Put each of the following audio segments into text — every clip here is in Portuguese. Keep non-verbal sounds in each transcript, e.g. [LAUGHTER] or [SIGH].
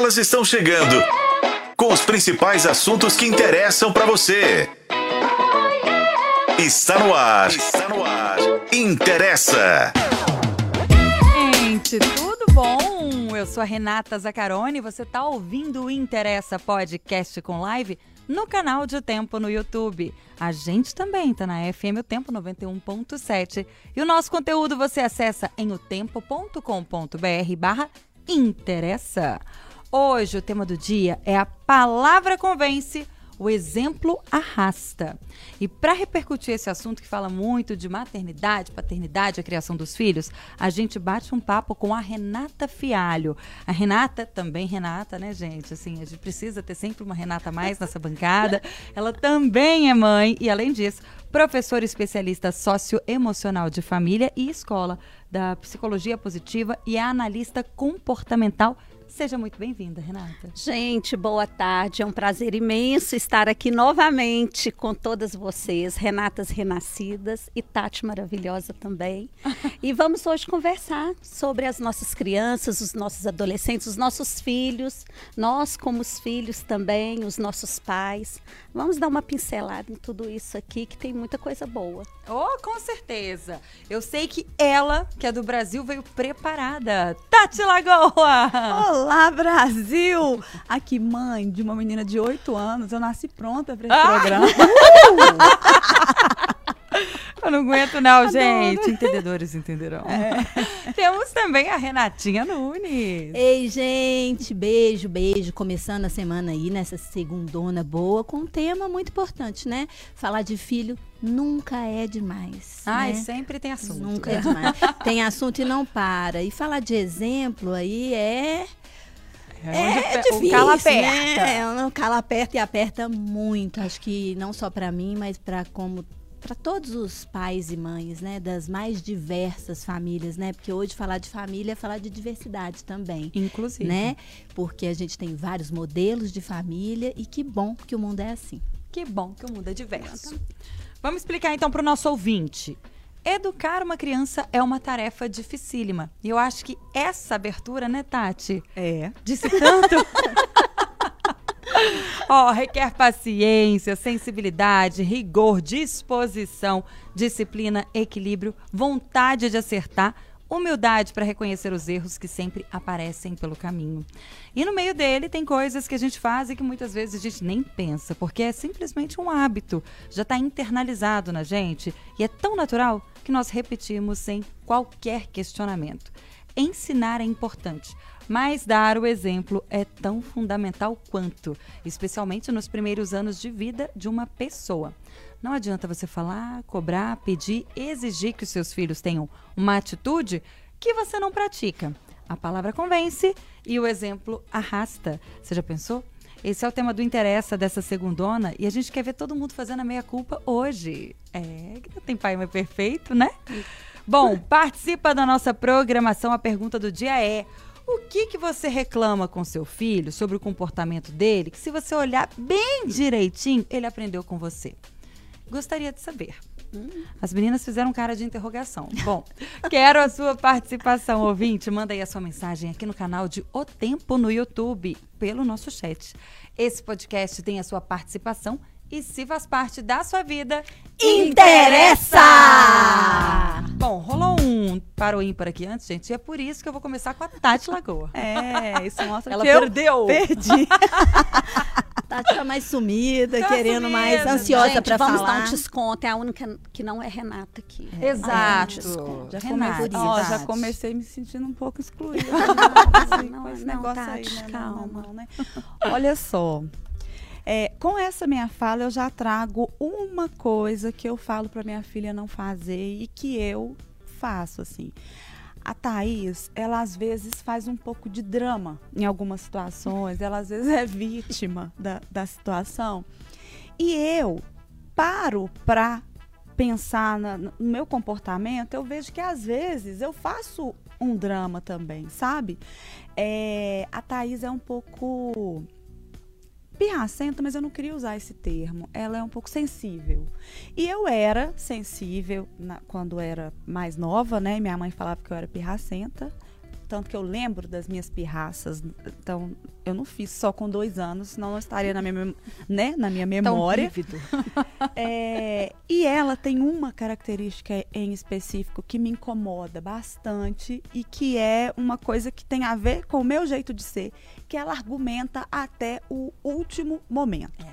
Elas estão chegando com os principais assuntos que interessam para você. Está no ar. Está no ar. Interessa. Gente, tudo bom? Eu sou a Renata Zacarone você está ouvindo o Interessa Podcast com live no canal de Tempo no YouTube. A gente também está na FM O Tempo 91.7 e o nosso conteúdo você acessa em otempo.com.br barra interessa. Hoje o tema do dia é a palavra convence o exemplo arrasta. E para repercutir esse assunto que fala muito de maternidade, paternidade, a criação dos filhos, a gente bate um papo com a Renata Fialho. A Renata, também Renata, né, gente? Assim, a gente precisa ter sempre uma Renata mais nessa bancada. Ela também é mãe e, além disso, professora especialista socioemocional de família e escola da psicologia positiva e é analista comportamental Seja muito bem-vinda, Renata. Gente, boa tarde. É um prazer imenso estar aqui novamente com todas vocês, Renatas Renascidas e Tati maravilhosa também. [LAUGHS] e vamos hoje conversar sobre as nossas crianças, os nossos adolescentes, os nossos filhos, nós como os filhos também, os nossos pais. Vamos dar uma pincelada em tudo isso aqui que tem muita coisa boa. Oh, com certeza. Eu sei que ela, que é do Brasil, veio preparada. Tati Lagoa! Olá, Brasil! Aqui, mãe de uma menina de 8 anos, eu nasci pronta para esse ah! programa. [LAUGHS] Eu não aguento, não, Adoro. gente. Entendedores entenderão. É. [LAUGHS] Temos também a Renatinha Nunes. Ei, gente, beijo, beijo. Começando a semana aí, nessa segundona boa, com um tema muito importante, né? Falar de filho nunca é demais. Ai, né? sempre tem assunto. Nunca é demais. [LAUGHS] tem assunto e não para. E falar de exemplo aí é. É, é difícil, o cala aperta. Né? É, o cala aperta e aperta muito. Acho que não só para mim, mas para como para todos os pais e mães, né, das mais diversas famílias, né? Porque hoje falar de família é falar de diversidade também, inclusive, né? Porque a gente tem vários modelos de família e que bom que o mundo é assim. Que bom que o mundo é diverso. Vamos explicar então para o nosso ouvinte. Educar uma criança é uma tarefa dificílima. E eu acho que essa abertura, né, Tati? É. Disse tanto. [LAUGHS] Ó, oh, requer paciência, sensibilidade, rigor, disposição, disciplina, equilíbrio, vontade de acertar, humildade para reconhecer os erros que sempre aparecem pelo caminho. E no meio dele tem coisas que a gente faz e que muitas vezes a gente nem pensa, porque é simplesmente um hábito, já está internalizado na gente e é tão natural que nós repetimos sem qualquer questionamento. Ensinar é importante, mas dar o exemplo é tão fundamental quanto, especialmente nos primeiros anos de vida de uma pessoa. Não adianta você falar, cobrar, pedir, exigir que os seus filhos tenham uma atitude que você não pratica. A palavra convence e o exemplo arrasta. Você já pensou? Esse é o tema do Interessa dessa segundona e a gente quer ver todo mundo fazendo a meia-culpa hoje. É, que não tem pai mais perfeito, né? Bom, [LAUGHS] participa da nossa programação. A pergunta do dia é: o que, que você reclama com seu filho sobre o comportamento dele, que se você olhar bem direitinho, ele aprendeu com você? Gostaria de saber. As meninas fizeram cara de interrogação. Bom, [LAUGHS] quero a sua participação, ouvinte. Manda aí a sua mensagem aqui no canal de O Tempo no YouTube, pelo nosso chat. Esse podcast tem a sua participação e se faz parte da sua vida, interessa! Bom, rolou um para o ímpar aqui antes, gente, e é por isso que eu vou começar com a Tati Lagoa. É, isso mostra Ela que perdeu. eu perdi. [LAUGHS] Tati tá mais sumida, tá querendo sumida. mais ansiosa para falar. Vamos dar um desconto, é a única que não é Renata aqui. É. Exato. já, comecei, ó, já comecei me sentindo um pouco excluída. [LAUGHS] Não, não, não, esse não, negócio Tati, aí, né? calma. Não, né? Olha só, é, com essa minha fala, eu já trago uma coisa que eu falo para minha filha não fazer e que eu faço, assim. A Thaís, ela às vezes faz um pouco de drama em algumas situações, ela às vezes é vítima da, da situação. E eu paro para pensar na, no meu comportamento, eu vejo que às vezes eu faço um drama também, sabe? É, a Thaís é um pouco pirracenta, mas eu não queria usar esse termo. Ela é um pouco sensível. E eu era sensível na, quando era mais nova, né? Minha mãe falava que eu era pirracenta. tanto que eu lembro das minhas pirraças. Então, eu não fiz só com dois anos, senão não estaria na minha, né, na minha memória. [LAUGHS] é, e ela tem uma característica em específico que me incomoda bastante e que é uma coisa que tem a ver com o meu jeito de ser, que ela argumenta até o último momento. É.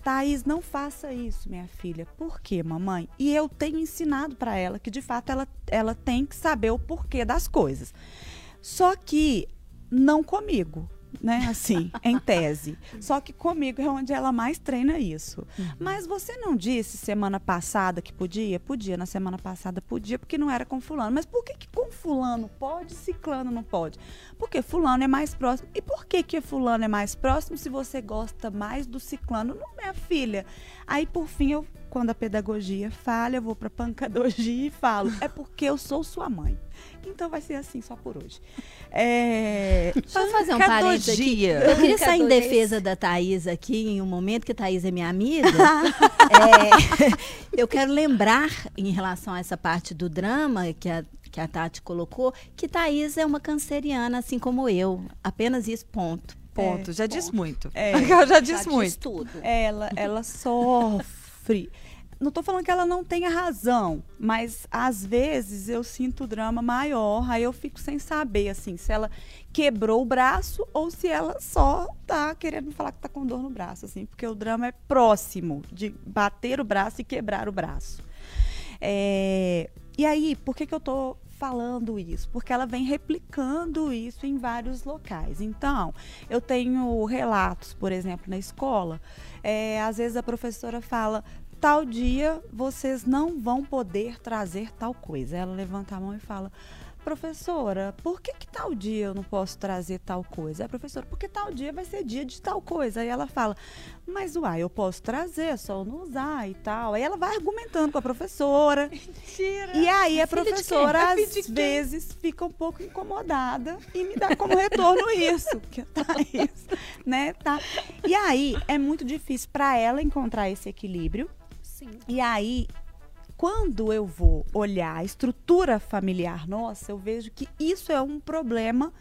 Thaís, não faça isso, minha filha. Por quê, mamãe? E eu tenho ensinado para ela que, de fato, ela, ela tem que saber o porquê das coisas. Só que não comigo né? Assim, em tese. Só que comigo é onde ela mais treina isso. Uhum. Mas você não disse semana passada que podia? Podia, na semana passada podia, porque não era com fulano. Mas por que, que com fulano pode, ciclano não pode? Porque fulano é mais próximo. E por que que fulano é mais próximo se você gosta mais do ciclano? Não, minha filha. Aí, por fim, eu, quando a pedagogia falha, eu vou para pancadologia e falo, é porque eu sou sua mãe. Então vai ser assim só por hoje. É... Deixa eu fazer um parênteses aqui. Eu queria sair em defesa da Thaís aqui, em um momento que a Thaís é minha amiga. [LAUGHS] é, eu quero lembrar, em relação a essa parte do drama que a, que a Tati colocou, que Thaís é uma canceriana, assim como eu. Apenas isso, ponto. Ponto. É, já ponto. diz muito. É, [LAUGHS] já diz já muito. Diz tudo. Ela, ela sofre não estou falando que ela não tenha razão, mas às vezes eu sinto drama maior, aí eu fico sem saber, assim, se ela quebrou o braço ou se ela só tá querendo me falar que tá com dor no braço, assim, porque o drama é próximo de bater o braço e quebrar o braço. É... E aí, por que, que eu tô falando isso? Porque ela vem replicando isso em vários locais. Então, eu tenho relatos, por exemplo, na escola, é, às vezes a professora fala: tal dia vocês não vão poder trazer tal coisa. Ela levanta a mão e fala: professora, por que, que tal dia eu não posso trazer tal coisa? É, professora, porque tal dia vai ser dia de tal coisa. Aí ela fala, mas uai, eu posso trazer, é só não usar e tal. Aí ela vai argumentando com a professora. [LAUGHS] Mentira! E aí a, a professora, às vezes, fica um pouco incomodada e me dá como retorno isso. [LAUGHS] Que tá isso, né? Tá. E aí é muito difícil para ela encontrar esse equilíbrio Sim. E aí, quando eu vou olhar a estrutura familiar nossa, eu vejo que isso é um problema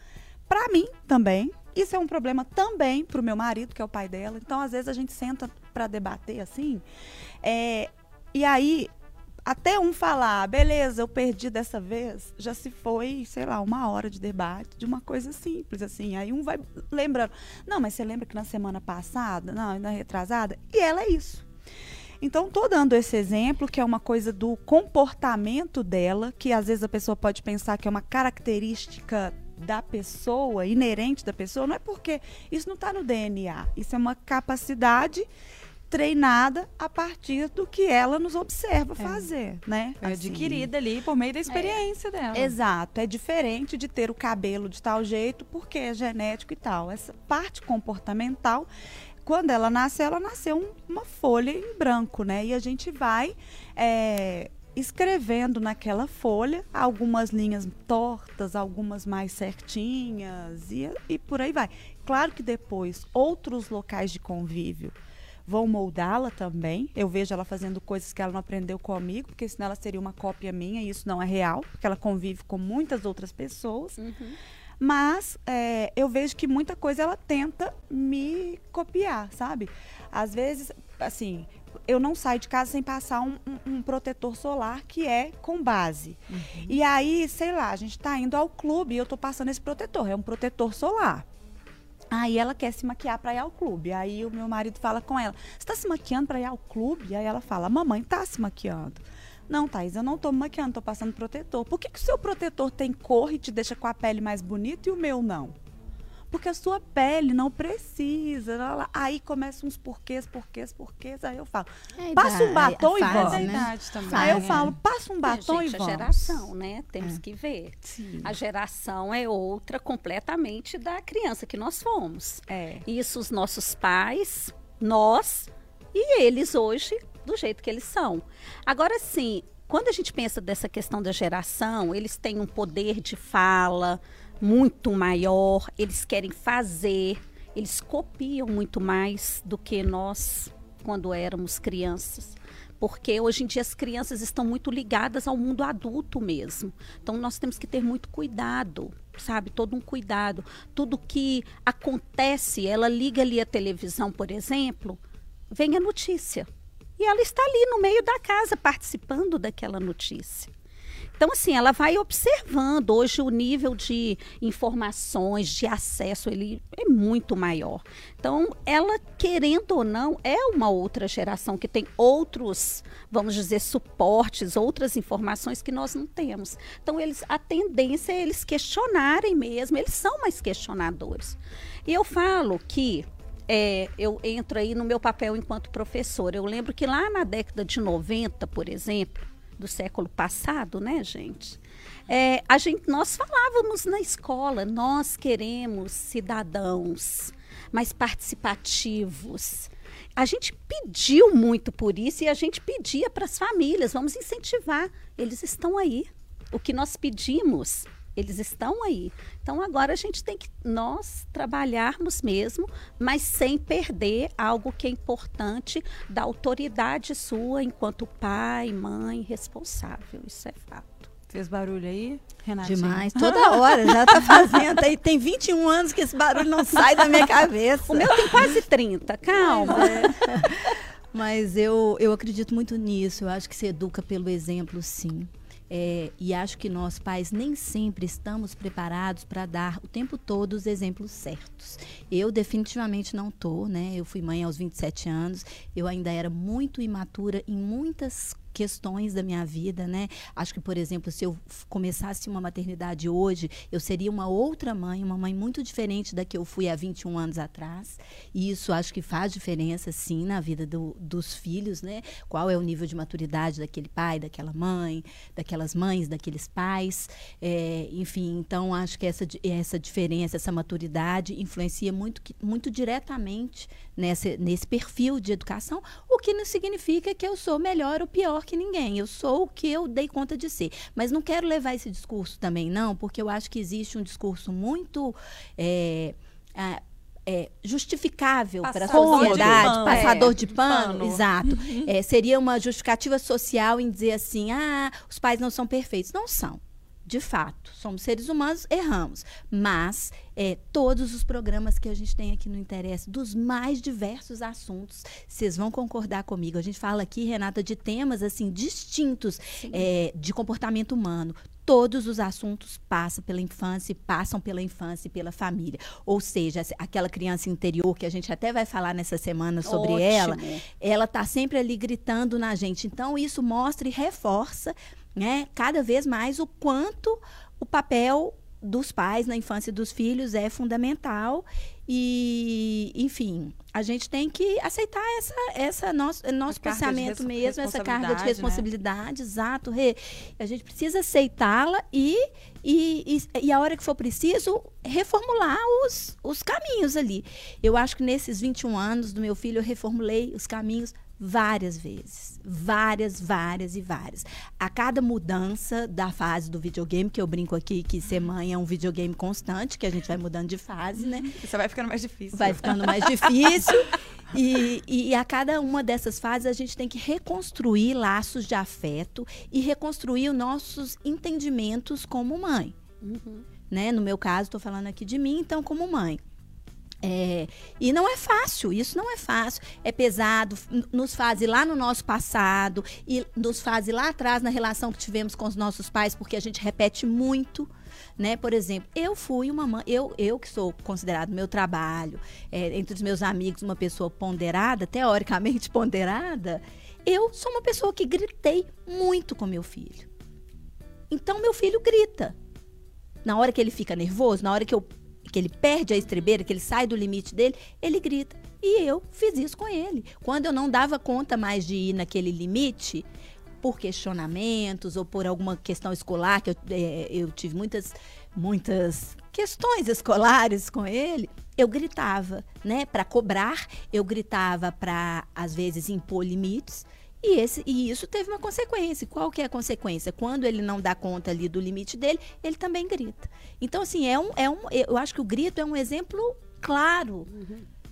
para mim também. Isso é um problema também para o meu marido, que é o pai dela. Então, às vezes, a gente senta para debater assim. É, e aí, até um falar, beleza, eu perdi dessa vez, já se foi, sei lá, uma hora de debate de uma coisa simples, assim. Aí um vai lembrando, não, mas você lembra que na semana passada, não, na retrasada, e ela é isso. Então, estou dando esse exemplo, que é uma coisa do comportamento dela, que às vezes a pessoa pode pensar que é uma característica da pessoa, inerente da pessoa, não é porque isso não está no DNA, isso é uma capacidade treinada a partir do que ela nos observa é. fazer, né? É assim. adquirida ali por meio da experiência é. dela. Exato, é diferente de ter o cabelo de tal jeito porque é genético e tal. Essa parte comportamental quando ela nasce, ela nasceu um, uma folha em branco, né? E a gente vai é, escrevendo naquela folha algumas linhas tortas, algumas mais certinhas e, e por aí vai. Claro que depois outros locais de convívio vão moldá-la também. Eu vejo ela fazendo coisas que ela não aprendeu comigo, porque senão ela seria uma cópia minha e isso não é real, porque ela convive com muitas outras pessoas. Uhum. Mas é, eu vejo que muita coisa ela tenta me copiar, sabe? Às vezes, assim, eu não saio de casa sem passar um, um, um protetor solar que é com base. Uhum. E aí, sei lá, a gente está indo ao clube e eu estou passando esse protetor. É um protetor solar. Aí ela quer se maquiar para ir ao clube. Aí o meu marido fala com ela: Você está se maquiando para ir ao clube? Aí ela fala: Mamãe está se maquiando. Não, Thaís, eu não estou maquiando, estou passando protetor. Por que, que o seu protetor tem cor e te deixa com a pele mais bonita e o meu não? Porque a sua pele não precisa. Aí começam uns porquês, porquês, porquês. Aí eu falo, é passa um batom e volta. Né? Aí eu falo, passa um batom é, gente, e volta. a geração, né? Temos é. que ver. Sim. A geração é outra completamente da criança que nós fomos. É. Isso os nossos pais, nós e eles hoje do jeito que eles são. Agora sim, quando a gente pensa dessa questão da geração, eles têm um poder de fala muito maior, eles querem fazer, eles copiam muito mais do que nós quando éramos crianças. porque hoje em dia as crianças estão muito ligadas ao mundo adulto mesmo. Então nós temos que ter muito cuidado, sabe? Todo um cuidado. Tudo que acontece, ela liga ali a televisão, por exemplo, vem a notícia. E ela está ali no meio da casa participando daquela notícia. Então, assim, ela vai observando. Hoje o nível de informações, de acesso, ele é muito maior. Então, ela, querendo ou não, é uma outra geração que tem outros, vamos dizer, suportes, outras informações que nós não temos. Então, eles, a tendência é eles questionarem mesmo, eles são mais questionadores. E eu falo que é, eu entro aí no meu papel enquanto professora. Eu lembro que lá na década de 90, por exemplo, do século passado, né, gente? É, a gente, nós falávamos na escola, nós queremos cidadãos mais participativos. A gente pediu muito por isso e a gente pedia para as famílias, vamos incentivar. Eles estão aí. O que nós pedimos eles estão aí. Então agora a gente tem que nós trabalharmos mesmo, mas sem perder algo que é importante da autoridade sua enquanto pai, mãe, responsável. Isso é fato. Fez barulho aí, Renata? Demais, [LAUGHS] toda hora, já tá fazendo. Aí tem 21 anos que esse barulho não sai da minha cabeça. O meu tem quase 30, calma. É. Mas eu, eu acredito muito nisso. Eu acho que se educa pelo exemplo, sim. É, e acho que nós, pais, nem sempre estamos preparados para dar o tempo todo os exemplos certos. Eu definitivamente não estou, né? Eu fui mãe aos 27 anos, eu ainda era muito imatura em muitas questões da minha vida, né? Acho que, por exemplo, se eu começasse uma maternidade hoje, eu seria uma outra mãe, uma mãe muito diferente da que eu fui há 21 anos atrás. E isso acho que faz diferença, sim, na vida do, dos filhos, né? Qual é o nível de maturidade daquele pai, daquela mãe, daquelas mães, daqueles pais. É, enfim, então acho que essa, essa diferença, essa maturidade influencia muito, muito diretamente nessa, nesse perfil de educação, o que não significa que eu sou melhor ou pior que ninguém. Eu sou o que eu dei conta de ser. Mas não quero levar esse discurso também, não, porque eu acho que existe um discurso muito. É, é, é, justificável para a sociedade, passador é, de pano, de pano. exato. Uhum. É, seria uma justificativa social em dizer assim, ah, os pais não são perfeitos. Não são de fato, somos seres humanos, erramos. Mas é, todos os programas que a gente tem aqui no Interesse, dos mais diversos assuntos, vocês vão concordar comigo. A gente fala aqui, Renata, de temas assim distintos é, de comportamento humano. Todos os assuntos passam pela infância, passam pela infância e pela família. Ou seja, aquela criança interior que a gente até vai falar nessa semana sobre Ótimo. ela, ela está sempre ali gritando na gente. Então, isso mostra e reforça né, cada vez mais o quanto o papel dos pais na infância dos filhos é fundamental e enfim a gente tem que aceitar essa essa nosso nosso pensamento mesmo essa carga de responsabilidade né? exato Rê. a gente precisa aceitá-la e, e, e, e, a hora que for preciso reformular os, os caminhos ali eu acho que nesses 21 anos do meu filho eu reformulei os caminhos várias vezes. Várias, várias e várias. A cada mudança da fase do videogame, que eu brinco aqui que ser mãe é um videogame constante, que a gente vai mudando de fase, né? Isso vai ficando mais difícil. Vai ficando mais difícil. E, e, a cada uma dessas fases a gente tem que reconstruir laços de afeto e reconstruir os nossos entendimentos como mãe. Uhum. Né? No meu caso, estou falando aqui de mim, então, como mãe. É, e não é fácil, isso não é fácil. É pesado, nos faz ir lá no nosso passado e nos faz ir lá atrás na relação que tivemos com os nossos pais, porque a gente repete muito. Né? Por exemplo, eu fui uma mãe, eu, eu que sou considerado meu trabalho, é, entre os meus amigos, uma pessoa ponderada, teoricamente [LAUGHS] ponderada, eu sou uma pessoa que gritei muito com meu filho. Então, meu filho grita. Na hora que ele fica nervoso, na hora que eu que ele perde a estrebeira, que ele sai do limite dele, ele grita. E eu fiz isso com ele. Quando eu não dava conta mais de ir naquele limite, por questionamentos ou por alguma questão escolar, que eu, é, eu tive muitas, muitas questões escolares com ele, eu gritava, né? Para cobrar, eu gritava para, às vezes, impor limites. E, esse, e isso teve uma consequência. Qual que é a consequência? Quando ele não dá conta ali do limite dele, ele também grita. Então, assim, é um, é um, eu acho que o grito é um exemplo claro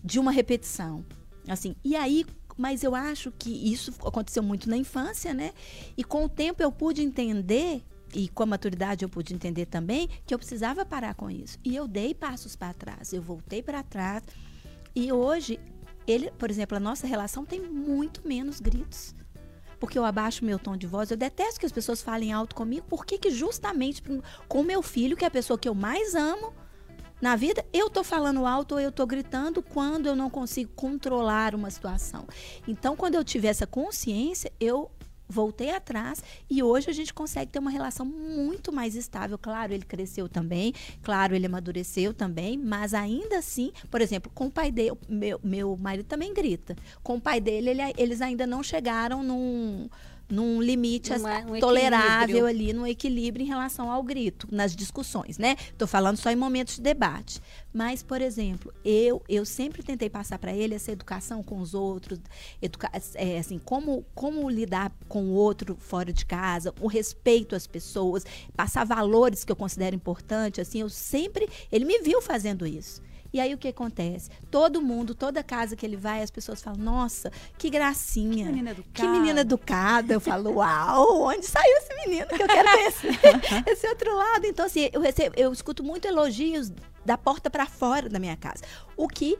de uma repetição. Assim, e aí, mas eu acho que isso aconteceu muito na infância, né? E com o tempo eu pude entender e com a maturidade eu pude entender também que eu precisava parar com isso. E eu dei passos para trás, eu voltei para trás. E hoje, ele, por exemplo, a nossa relação tem muito menos gritos. Porque eu abaixo meu tom de voz, eu detesto que as pessoas falem alto comigo, porque que justamente com meu filho, que é a pessoa que eu mais amo, na vida, eu tô falando alto ou eu tô gritando quando eu não consigo controlar uma situação. Então, quando eu tiver essa consciência, eu voltei atrás e hoje a gente consegue ter uma relação muito mais estável. Claro, ele cresceu também, claro, ele amadureceu também, mas ainda assim, por exemplo, com o pai dele, meu, meu marido também grita. Com o pai dele, ele, eles ainda não chegaram num num limite um tolerável ali, num equilíbrio em relação ao grito, nas discussões, né? Estou falando só em momentos de debate. Mas, por exemplo, eu eu sempre tentei passar para ele essa educação com os outros, educa é, assim, como, como lidar com o outro fora de casa, o respeito às pessoas, passar valores que eu considero importante, assim, eu sempre, ele me viu fazendo isso. E aí o que acontece? Todo mundo, toda casa que ele vai, as pessoas falam: Nossa, que gracinha. Que menina educada. Que menina educada. Eu falo: Uau, onde saiu esse menino que eu quero conhecer? [LAUGHS] [LAUGHS] esse outro lado. Então, assim, eu, recebo, eu escuto muito elogios da porta para fora da minha casa. O que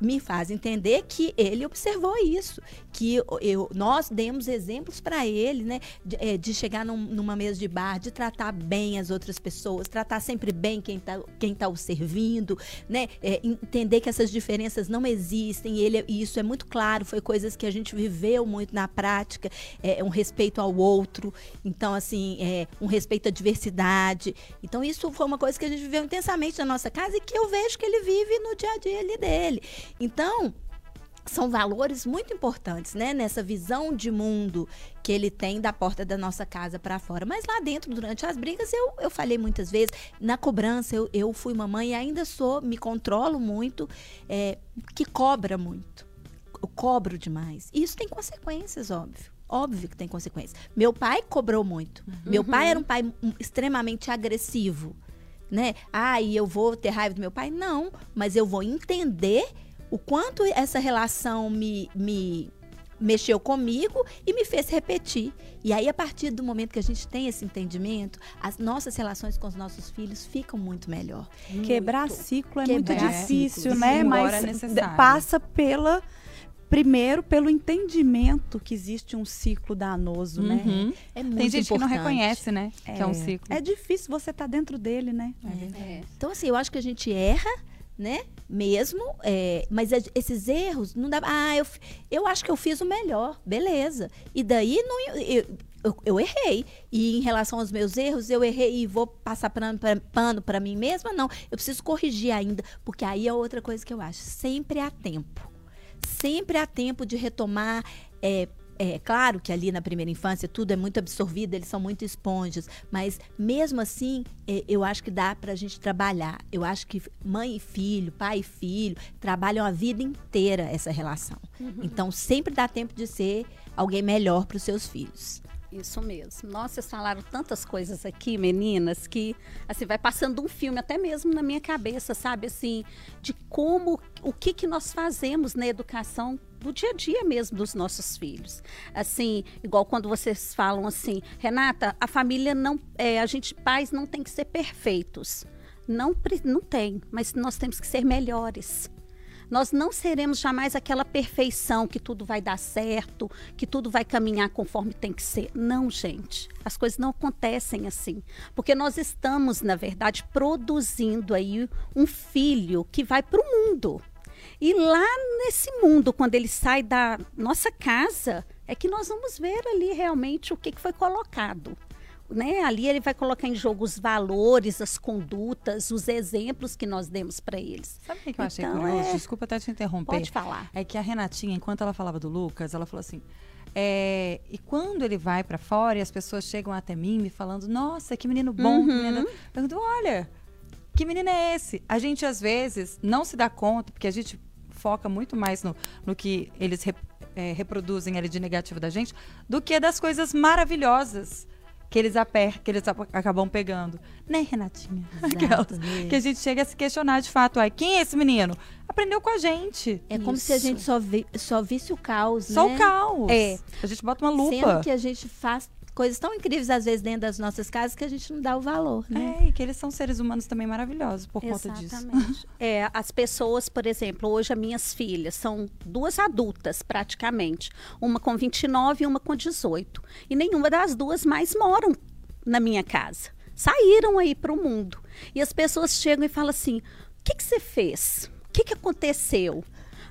me faz entender que ele observou isso, que eu, nós demos exemplos para ele, né, de, é, de chegar num, numa mesa de bar, de tratar bem as outras pessoas, tratar sempre bem quem está quem tá o servindo, né, é, entender que essas diferenças não existem, ele, e isso é muito claro, foi coisas que a gente viveu muito na prática, é, um respeito ao outro, então, assim, é, um respeito à diversidade, então isso foi uma coisa que a gente viveu intensamente na nossa casa e que eu vejo que ele vive no dia a dia ali dele. Então, são valores muito importantes, né? Nessa visão de mundo que ele tem da porta da nossa casa para fora. Mas lá dentro, durante as brigas, eu, eu falei muitas vezes, na cobrança, eu, eu fui mamãe e ainda sou, me controlo muito, é, que cobra muito. Eu cobro demais. E isso tem consequências, óbvio. Óbvio que tem consequências. Meu pai cobrou muito. Uhum. Meu pai era um pai extremamente agressivo né? Ah, e eu vou ter raiva do meu pai? Não, mas eu vou entender o quanto essa relação me, me mexeu comigo e me fez repetir. E aí, a partir do momento que a gente tem esse entendimento, as nossas relações com os nossos filhos ficam muito melhor. Muito. Quebrar ciclo é Quebrar muito difícil, né? Mas é passa pela primeiro pelo entendimento que existe um ciclo danoso, né? uhum. né? É muito Tem gente importante. que não reconhece, né? É, que é um ciclo. É difícil você estar tá dentro dele, né? É. É. Então, assim, eu acho que a gente erra, né? Mesmo, é, mas esses erros não dá. Ah, eu, eu acho que eu fiz o melhor, beleza. E daí não, eu, eu, eu, errei. E em relação aos meus erros, eu errei e vou passar pano para mim mesma? Não. Eu preciso corrigir ainda, porque aí é outra coisa que eu acho. Sempre há tempo sempre há tempo de retomar. É, é claro que ali na primeira infância tudo é muito absorvido, eles são muito esponjas, mas mesmo assim é, eu acho que dá para a gente trabalhar. Eu acho que mãe e filho, pai e filho trabalham a vida inteira essa relação. Uhum. Então sempre dá tempo de ser alguém melhor para os seus filhos. Isso mesmo. Nossa, vocês falaram tantas coisas aqui, meninas, que assim vai passando um filme até mesmo na minha cabeça, sabe, assim, de como o que que nós fazemos na educação do dia a dia mesmo dos nossos filhos. Assim, igual quando vocês falam assim, Renata, a família não, é, a gente pais não tem que ser perfeitos. Não, não tem, mas nós temos que ser melhores. Nós não seremos jamais aquela perfeição que tudo vai dar certo, que tudo vai caminhar conforme tem que ser. Não, gente. As coisas não acontecem assim. Porque nós estamos, na verdade, produzindo aí um filho que vai para o mundo. E lá nesse mundo, quando ele sai da nossa casa, é que nós vamos ver ali realmente o que, foi colocado né, ali ele vai colocar em jogo os valores, as condutas, os exemplos que nós demos para eles. Sabe o que, eu achei então, curioso? É... Desculpa até te interromper. Pode falar. É que a Renatinha, enquanto ela falava do Lucas, ela falou assim: é, e quando ele vai para fora e as pessoas chegam até mim me falando, nossa, que menino bom, uhum. menino... pergunto, olha, que menino é esse? A gente às vezes não se dá conta, porque a gente foca muito mais no, no que eles é, reproduzem ali de negativo da gente, do que das coisas maravilhosas que eles aper que eles acabam pegando. Né, Renatinha? [LAUGHS] Aquelas, que a gente chega a se questionar de fato. Ai, quem é esse menino? Aprendeu com a gente. É como se a gente só, vi, só visse o caos, só né? o caos. É. A gente bota uma lupa. Sendo que a gente faz coisas tão incríveis às vezes dentro das nossas casas que a gente não dá o valor, né? É, e que eles são seres humanos também maravilhosos por Exatamente. conta disso. [LAUGHS] É, as pessoas, por exemplo, hoje as minhas filhas são duas adultas praticamente, uma com 29 e uma com 18. E nenhuma das duas mais moram na minha casa. Saíram aí para o mundo. E as pessoas chegam e falam assim: "O que que você fez? O que que aconteceu?"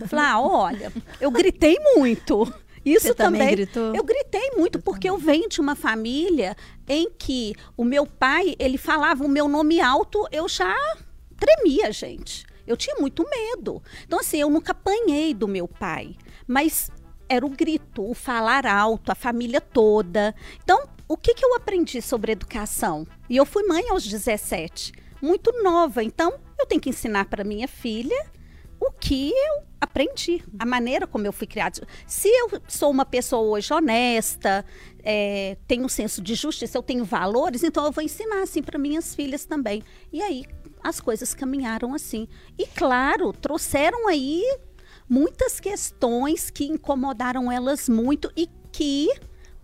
Falar, ah, olha, eu gritei muito. Isso Você também, também gritou? Eu gritei muito eu porque também. eu venho de uma família em que o meu pai, ele falava o meu nome alto, eu já tremia, gente. Eu tinha muito medo. Então assim, eu nunca apanhei do meu pai, mas era o grito, o falar alto, a família toda. Então, o que, que eu aprendi sobre educação? E eu fui mãe aos 17, muito nova. Então, eu tenho que ensinar para minha filha o que eu aprendi, a maneira como eu fui criada. Se eu sou uma pessoa hoje honesta, é, tenho um senso de justiça, eu tenho valores, então eu vou ensinar assim para minhas filhas também. E aí as coisas caminharam assim. E claro, trouxeram aí muitas questões que incomodaram elas muito e que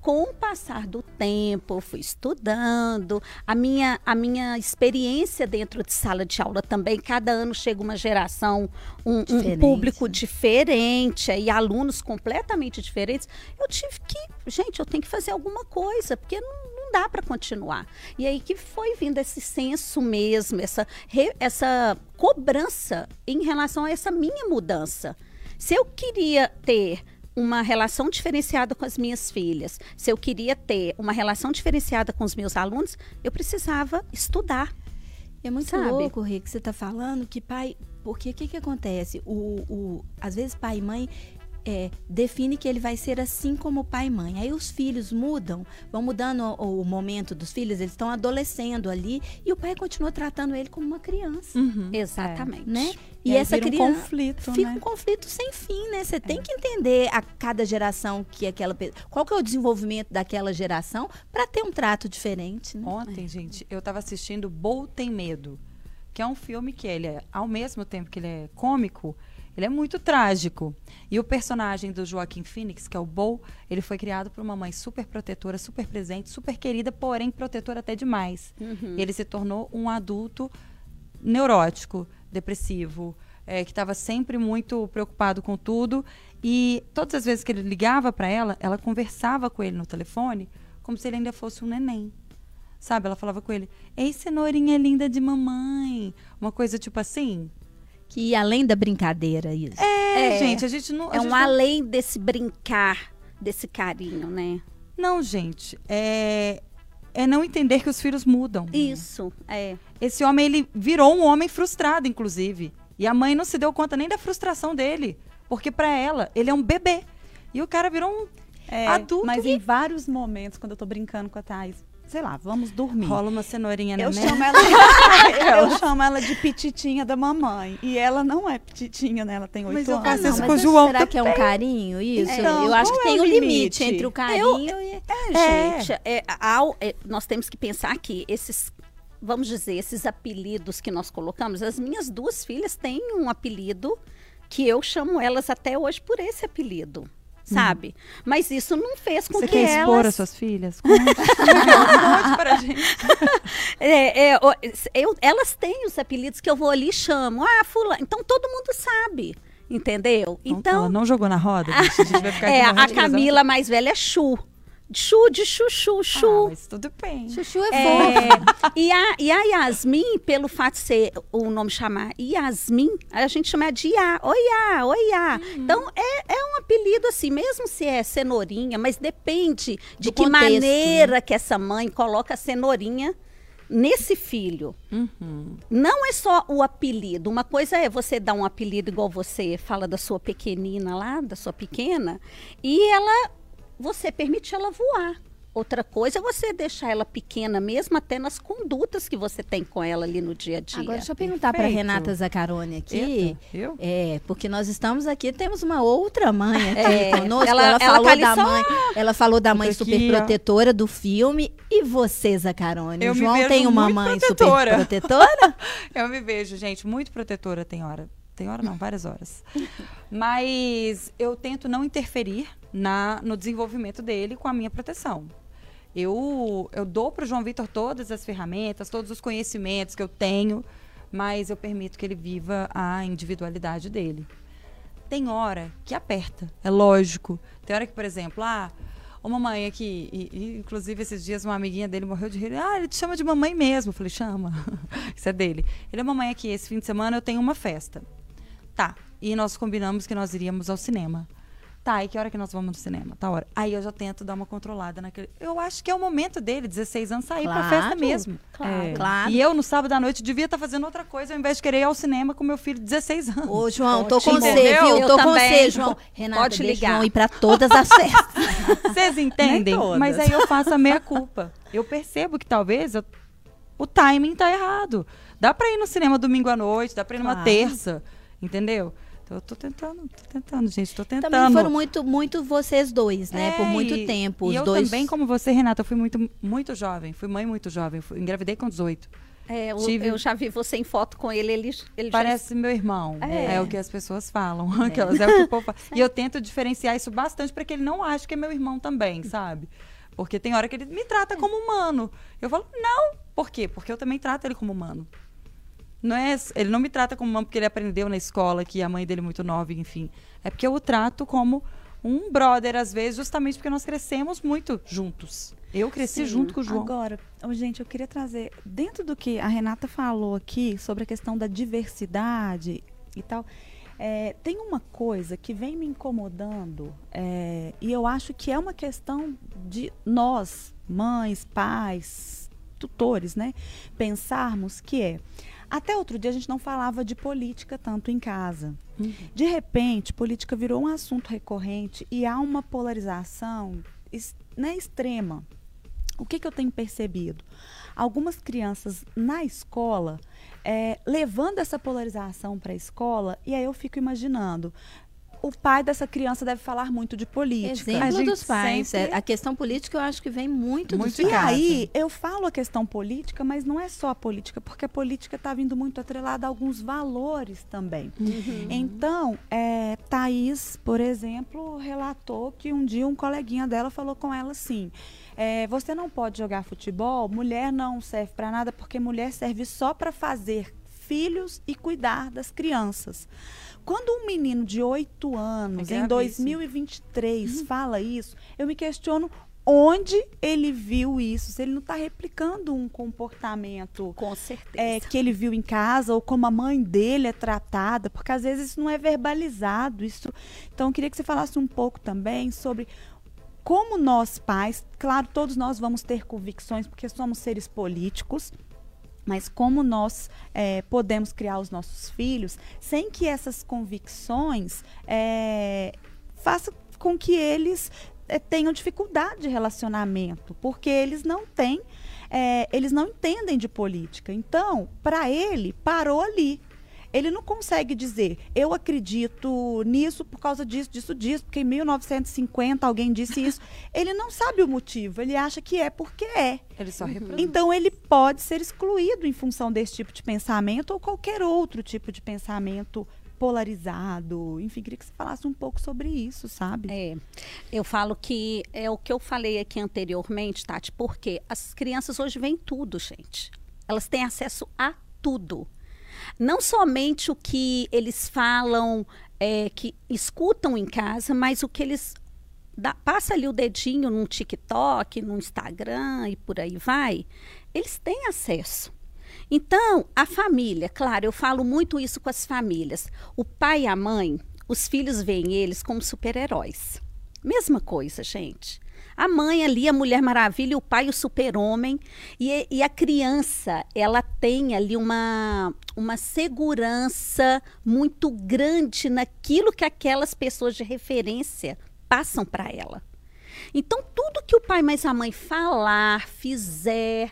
com o passar do tempo, fui estudando, a minha, a minha experiência dentro de sala de aula também, cada ano chega uma geração, um, um público diferente, e alunos completamente diferentes, eu tive que, gente, eu tenho que fazer alguma coisa, porque não, não dá para continuar. E aí que foi vindo esse senso mesmo, essa, essa cobrança em relação a essa minha mudança. Se eu queria ter uma relação diferenciada com as minhas filhas, se eu queria ter uma relação diferenciada com os meus alunos, eu precisava estudar. É muito sabe? louco, Rick, você está falando que pai. Porque o que, que acontece? O, o, às vezes, pai e mãe é, define que ele vai ser assim como pai e mãe. Aí os filhos mudam, vão mudando o, o momento dos filhos, eles estão adolescendo ali e o pai continua tratando ele como uma criança. Uhum, Exatamente. É. Né? E, e essa criança um conflito, fica né? um conflito sem fim, né? Você é. tem que entender a cada geração que aquela qual que é o desenvolvimento daquela geração para ter um trato diferente. Né? Ontem, é. gente, eu estava assistindo Bol tem medo, que é um filme que ele é, ao mesmo tempo que ele é cômico, ele é muito trágico. E o personagem do Joaquim Phoenix, que é o Bo, ele foi criado por uma mãe super protetora, super presente, super querida, porém protetora até demais. Uhum. Ele se tornou um adulto neurótico, depressivo, é, que estava sempre muito preocupado com tudo. E todas as vezes que ele ligava para ela, ela conversava com ele no telefone como se ele ainda fosse um neném. Sabe? Ela falava com ele: Ei, cenourinha linda de mamãe. Uma coisa tipo assim que além da brincadeira isso. É, é gente, a gente não. É um não... além desse brincar, desse carinho, né? Não, gente, é é não entender que os filhos mudam. Isso, é. Esse homem ele virou um homem frustrado, inclusive, e a mãe não se deu conta nem da frustração dele, porque para ela ele é um bebê e o cara virou um é, adulto. Mas e... em vários momentos, quando eu tô brincando com a Thais, sei lá, vamos dormir. Rola uma cenourinha na eu chamo ela [LAUGHS] Eu chamo ela de pititinha da mamãe. E ela não é pititinha, né? Ela tem oito anos. Faço isso com o João será que é um carinho isso? Então, eu acho que tem é um limite? limite entre o carinho eu, e... É, é. gente, é, ao, é, nós temos que pensar que esses vamos dizer, esses apelidos que nós colocamos, as minhas duas filhas têm um apelido que eu chamo elas até hoje por esse apelido sabe? Hum. Mas isso não fez com Você que quer elas... expor as suas filhas? [LAUGHS] Conte para gente. [LAUGHS] É, é, eu, elas têm os apelidos que eu vou ali e chamo. Ah, fulano. Então todo mundo sabe. Entendeu? Então. Ela não jogou na roda? a gente vai ficar [LAUGHS] é, a Camila mais velha é Chu. Chu de chuchu, chu. Ah, mas tudo bem. Chuchu é, é fofo. E a, e a Yasmin, pelo fato de ser o nome chamar Yasmin, a gente chama de Iá. Oiá, oiá. Uhum. Então, é, é um apelido assim, mesmo se é cenourinha, mas depende de Do que contexto, maneira né? que essa mãe coloca a cenourinha nesse filho. Uhum. Não é só o apelido. Uma coisa é você dar um apelido igual você fala da sua pequenina lá, da sua pequena, e ela você permite ela voar. Outra coisa é você deixar ela pequena mesmo, até nas condutas que você tem com ela ali no dia a dia. Agora, deixa eu perguntar para Renata Zaccaroni aqui. Eita, eu? É, porque nós estamos aqui, temos uma outra mãe aqui é, conosco. Ela, ela falou ela da mãe, ela falou da mãe super protetora do filme. E você, Zaccaroni? Eu o João tem uma mãe protetora. super protetora? [LAUGHS] eu me vejo, gente, muito protetora tem hora. Tem hora não, várias horas. Mas eu tento não interferir na, no desenvolvimento dele com a minha proteção. Eu, eu dou para o João Vitor todas as ferramentas, todos os conhecimentos que eu tenho, mas eu permito que ele viva a individualidade dele. Tem hora que aperta, é lógico. Tem hora que, por exemplo, ah, uma mãe aqui, e, e, inclusive esses dias uma amiguinha dele morreu de rir. Ah, ele te chama de mamãe mesmo. Eu falei, chama. [LAUGHS] Isso é dele. Ele é mamãe aqui, esse fim de semana eu tenho uma festa. Tá. E nós combinamos que nós iríamos ao cinema. Tá, e que hora que nós vamos no cinema? Tá hora. Aí eu já tento dar uma controlada naquele. Eu acho que é o momento dele, 16 anos, sair claro, pra festa mesmo. Claro, é. claro. E eu, no sábado à noite, devia estar tá fazendo outra coisa ao invés de querer ir ao cinema com meu filho de 16 anos. Ô, João, tô com você, viu? Eu tô com você, João. Renata, Pode ligar. João ir pra todas as festas. [LAUGHS] Vocês entendem? Mas aí eu faço a meia culpa. Eu percebo que talvez eu... o timing tá errado. Dá pra ir no cinema domingo à noite, dá pra ir numa claro. terça, entendeu? Então, eu tô tentando, tô tentando, gente, tô tentando. Também foram muito, muito vocês dois, né? É, Por muito e, tempo. E eu dois... também, como você, Renata, eu fui muito, muito jovem. Fui mãe muito jovem. Fui, engravidei com 18. É, eu, Tive... eu já vi você em foto com ele, ele, ele Parece já... meu irmão. É. é. o que as pessoas falam. [LAUGHS] É. Aquelas, é o que o povo fala. [LAUGHS] E eu tento diferenciar isso bastante para que ele não ache que é meu irmão também, sabe? Porque tem hora que ele me trata como humano. Eu falo, não. Por quê? Porque eu também trato ele como humano. Não é, ele não me trata como mãe porque ele aprendeu na escola que a mãe dele é muito nova, enfim. É porque eu o trato como um brother, às vezes, justamente porque nós crescemos muito juntos. Eu cresci Sim. junto com o João. Agora, oh, gente, eu queria trazer, dentro do que a Renata falou aqui sobre a questão da diversidade e tal, é, tem uma coisa que vem me incomodando, é, e eu acho que é uma questão de nós, mães, pais, tutores, né, pensarmos que é até outro dia a gente não falava de política tanto em casa. Uhum. De repente, política virou um assunto recorrente e há uma polarização né, extrema. O que, que eu tenho percebido? Algumas crianças na escola é, levando essa polarização para a escola, e aí eu fico imaginando, o pai dessa criança deve falar muito de política. Exemplo dos pais. Sempre... É, a questão política eu acho que vem muito, muito dos pais. E aí, eu falo a questão política, mas não é só a política, porque a política está vindo muito atrelada a alguns valores também. Uhum. Então, é, Thaís, por exemplo, relatou que um dia um coleguinha dela falou com ela assim. É, você não pode jogar futebol, mulher não serve para nada, porque mulher serve só para fazer filhos e cuidar das crianças. Quando um menino de 8 anos, é em 2023, uhum. fala isso, eu me questiono onde ele viu isso, se ele não está replicando um comportamento com certeza é, que ele viu em casa ou como a mãe dele é tratada, porque às vezes isso não é verbalizado. Isso, então eu queria que você falasse um pouco também sobre como nós pais, claro, todos nós vamos ter convicções porque somos seres políticos, mas como nós é, podemos criar os nossos filhos sem que essas convicções é, façam com que eles é, tenham dificuldade de relacionamento, porque eles não têm, é, eles não entendem de política. Então, para ele, parou ali ele não consegue dizer, eu acredito nisso por causa disso, disso, disso, porque em 1950 alguém disse isso. [LAUGHS] ele não sabe o motivo, ele acha que é porque é. Ele só reproduz. Então ele pode ser excluído em função desse tipo de pensamento ou qualquer outro tipo de pensamento polarizado. Enfim, queria que você falasse um pouco sobre isso, sabe? É. Eu falo que é o que eu falei aqui anteriormente, Tati, porque as crianças hoje veem tudo, gente. Elas têm acesso a tudo não somente o que eles falam, é, que escutam em casa, mas o que eles dá, passa ali o dedinho num TikTok, no Instagram e por aí vai, eles têm acesso. Então, a família, claro, eu falo muito isso com as famílias. O pai e a mãe, os filhos veem eles como super-heróis. Mesma coisa, gente. A mãe ali, a Mulher Maravilha, o pai, o super-homem. E, e, a criança, ela tem ali uma, uma segurança muito grande naquilo que aquelas pessoas de referência passam para ela. Então, tudo que o pai mais a mãe falar, fizer,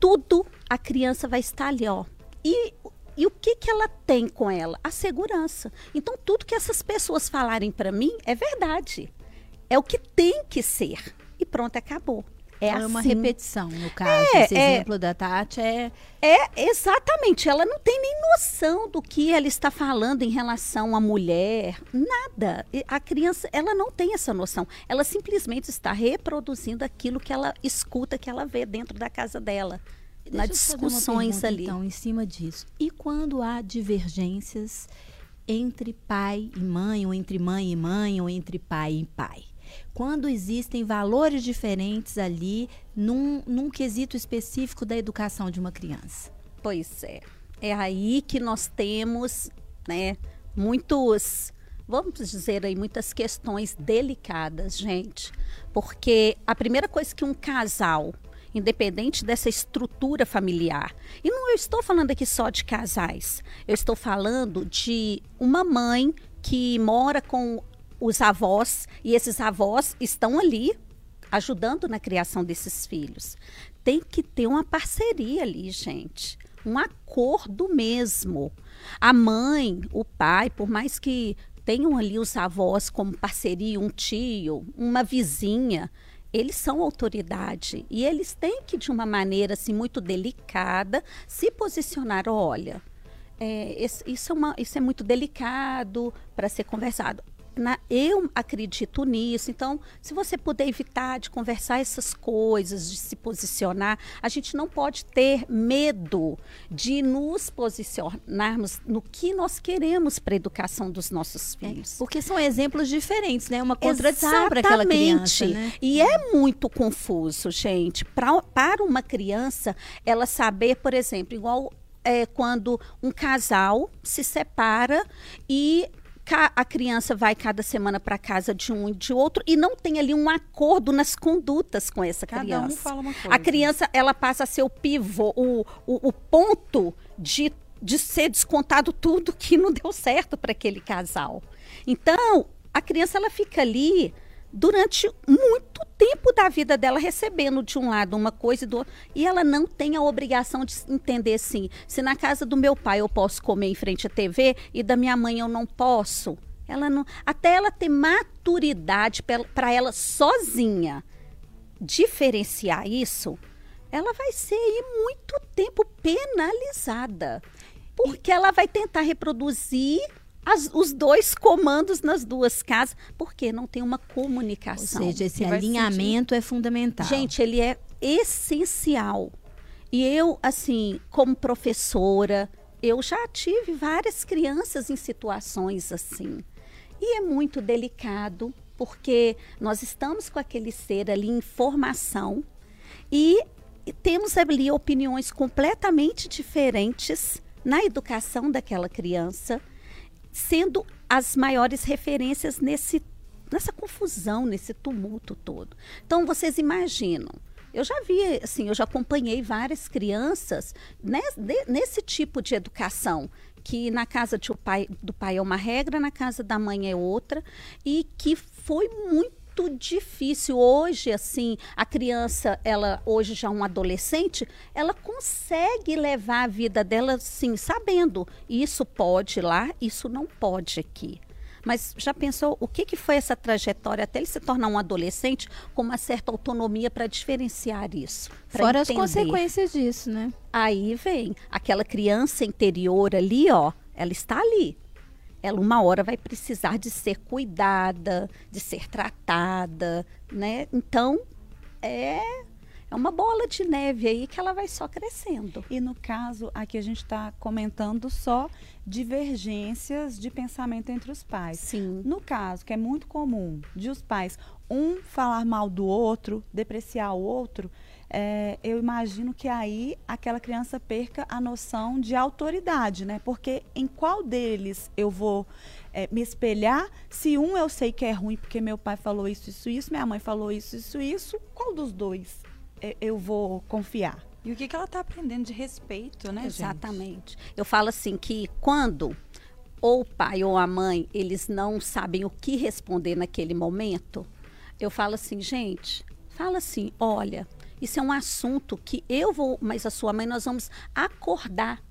tudo a criança vai estar ali, ó. E, e o que, que ela tem com ela? A segurança. Então, tudo que essas pessoas falarem para mim é verdade. É o que tem que ser. E pronto, acabou. É, é uma assim. repetição, no caso. É, Esse é, exemplo da Tati é. É, exatamente. Ela não tem nem noção do que ela está falando em relação à mulher. Nada. A criança, ela não tem essa noção. Ela simplesmente está reproduzindo aquilo que ela escuta, que ela vê dentro da casa dela. Deixa nas discussões pergunta, ali. Então, em cima disso. E quando há divergências entre pai e mãe, ou entre mãe e mãe, ou entre pai e pai? Quando existem valores diferentes ali num, num quesito específico da educação de uma criança. Pois é. É aí que nós temos, né, muitos, vamos dizer aí, muitas questões delicadas, gente. Porque a primeira coisa que um casal independente dessa estrutura familiar. E não eu estou falando aqui só de casais. Eu estou falando de uma mãe que mora com os avós, e esses avós estão ali ajudando na criação desses filhos. Tem que ter uma parceria ali, gente. Um acordo mesmo. A mãe, o pai, por mais que tenham ali os avós como parceria, um tio, uma vizinha, eles são autoridade e eles têm que, de uma maneira assim, muito delicada, se posicionar. Olha, é, isso, é uma, isso é muito delicado para ser conversado na, eu acredito nisso. Então, se você puder evitar de conversar essas coisas, de se posicionar, a gente não pode ter medo de nos posicionarmos no que nós queremos para a educação dos nossos é, filhos. É, porque são exemplos diferentes, né? Uma contradição para aquela criança. Né? E é muito confuso, gente. Pra, para uma criança, ela saber, por exemplo, igual é, quando um casal se separa e a criança vai cada semana para casa de um e de outro e não tem ali um acordo nas condutas com essa cada criança. Um fala uma coisa. A criança ela passa a ser o pivô, o, o, o ponto de, de ser descontado tudo que não deu certo para aquele casal. Então a criança ela fica ali durante muito tempo da vida dela recebendo de um lado uma coisa e do outro. E ela não tem a obrigação de entender assim, se na casa do meu pai eu posso comer em frente à TV e da minha mãe eu não posso. Ela não, até ela ter maturidade para ela sozinha diferenciar isso, ela vai ser aí muito tempo penalizada. Porque ela vai tentar reproduzir as, os dois comandos nas duas casas, porque não tem uma comunicação. Ou seja, esse alinhamento sentir... é fundamental. Gente, ele é essencial. E eu, assim, como professora, eu já tive várias crianças em situações assim. E é muito delicado, porque nós estamos com aquele ser ali em formação e temos ali opiniões completamente diferentes na educação daquela criança sendo as maiores referências nesse, nessa confusão, nesse tumulto todo. Então, vocês imaginam. Eu já vi, assim, eu já acompanhei várias crianças nesse, nesse tipo de educação, que na casa do pai, do pai é uma regra, na casa da mãe é outra, e que foi muito muito difícil hoje assim a criança ela hoje já um adolescente ela consegue levar a vida dela assim sabendo isso pode lá isso não pode aqui mas já pensou o que, que foi essa trajetória até ele se tornar um adolescente com uma certa autonomia para diferenciar isso? Fora entender. as consequências disso, né? Aí vem aquela criança interior ali, ó, ela está ali ela uma hora vai precisar de ser cuidada, de ser tratada, né? Então, é é uma bola de neve aí que ela vai só crescendo. E no caso, aqui a gente está comentando só divergências de pensamento entre os pais. Sim. No caso, que é muito comum de os pais um falar mal do outro, depreciar o outro, é, eu imagino que aí aquela criança perca a noção de autoridade, né? Porque em qual deles eu vou é, me espelhar? Se um eu sei que é ruim porque meu pai falou isso, isso, isso, minha mãe falou isso, isso, isso, qual dos dois é, eu vou confiar? E o que, que ela está aprendendo de respeito, né, Exatamente. Gente? Eu falo assim que quando ou o pai ou a mãe eles não sabem o que responder naquele momento, Eu falo assim, gente, fala assim, olha, isso é um assunto que eu vou, mas a sua mãe, nós vamos acordar.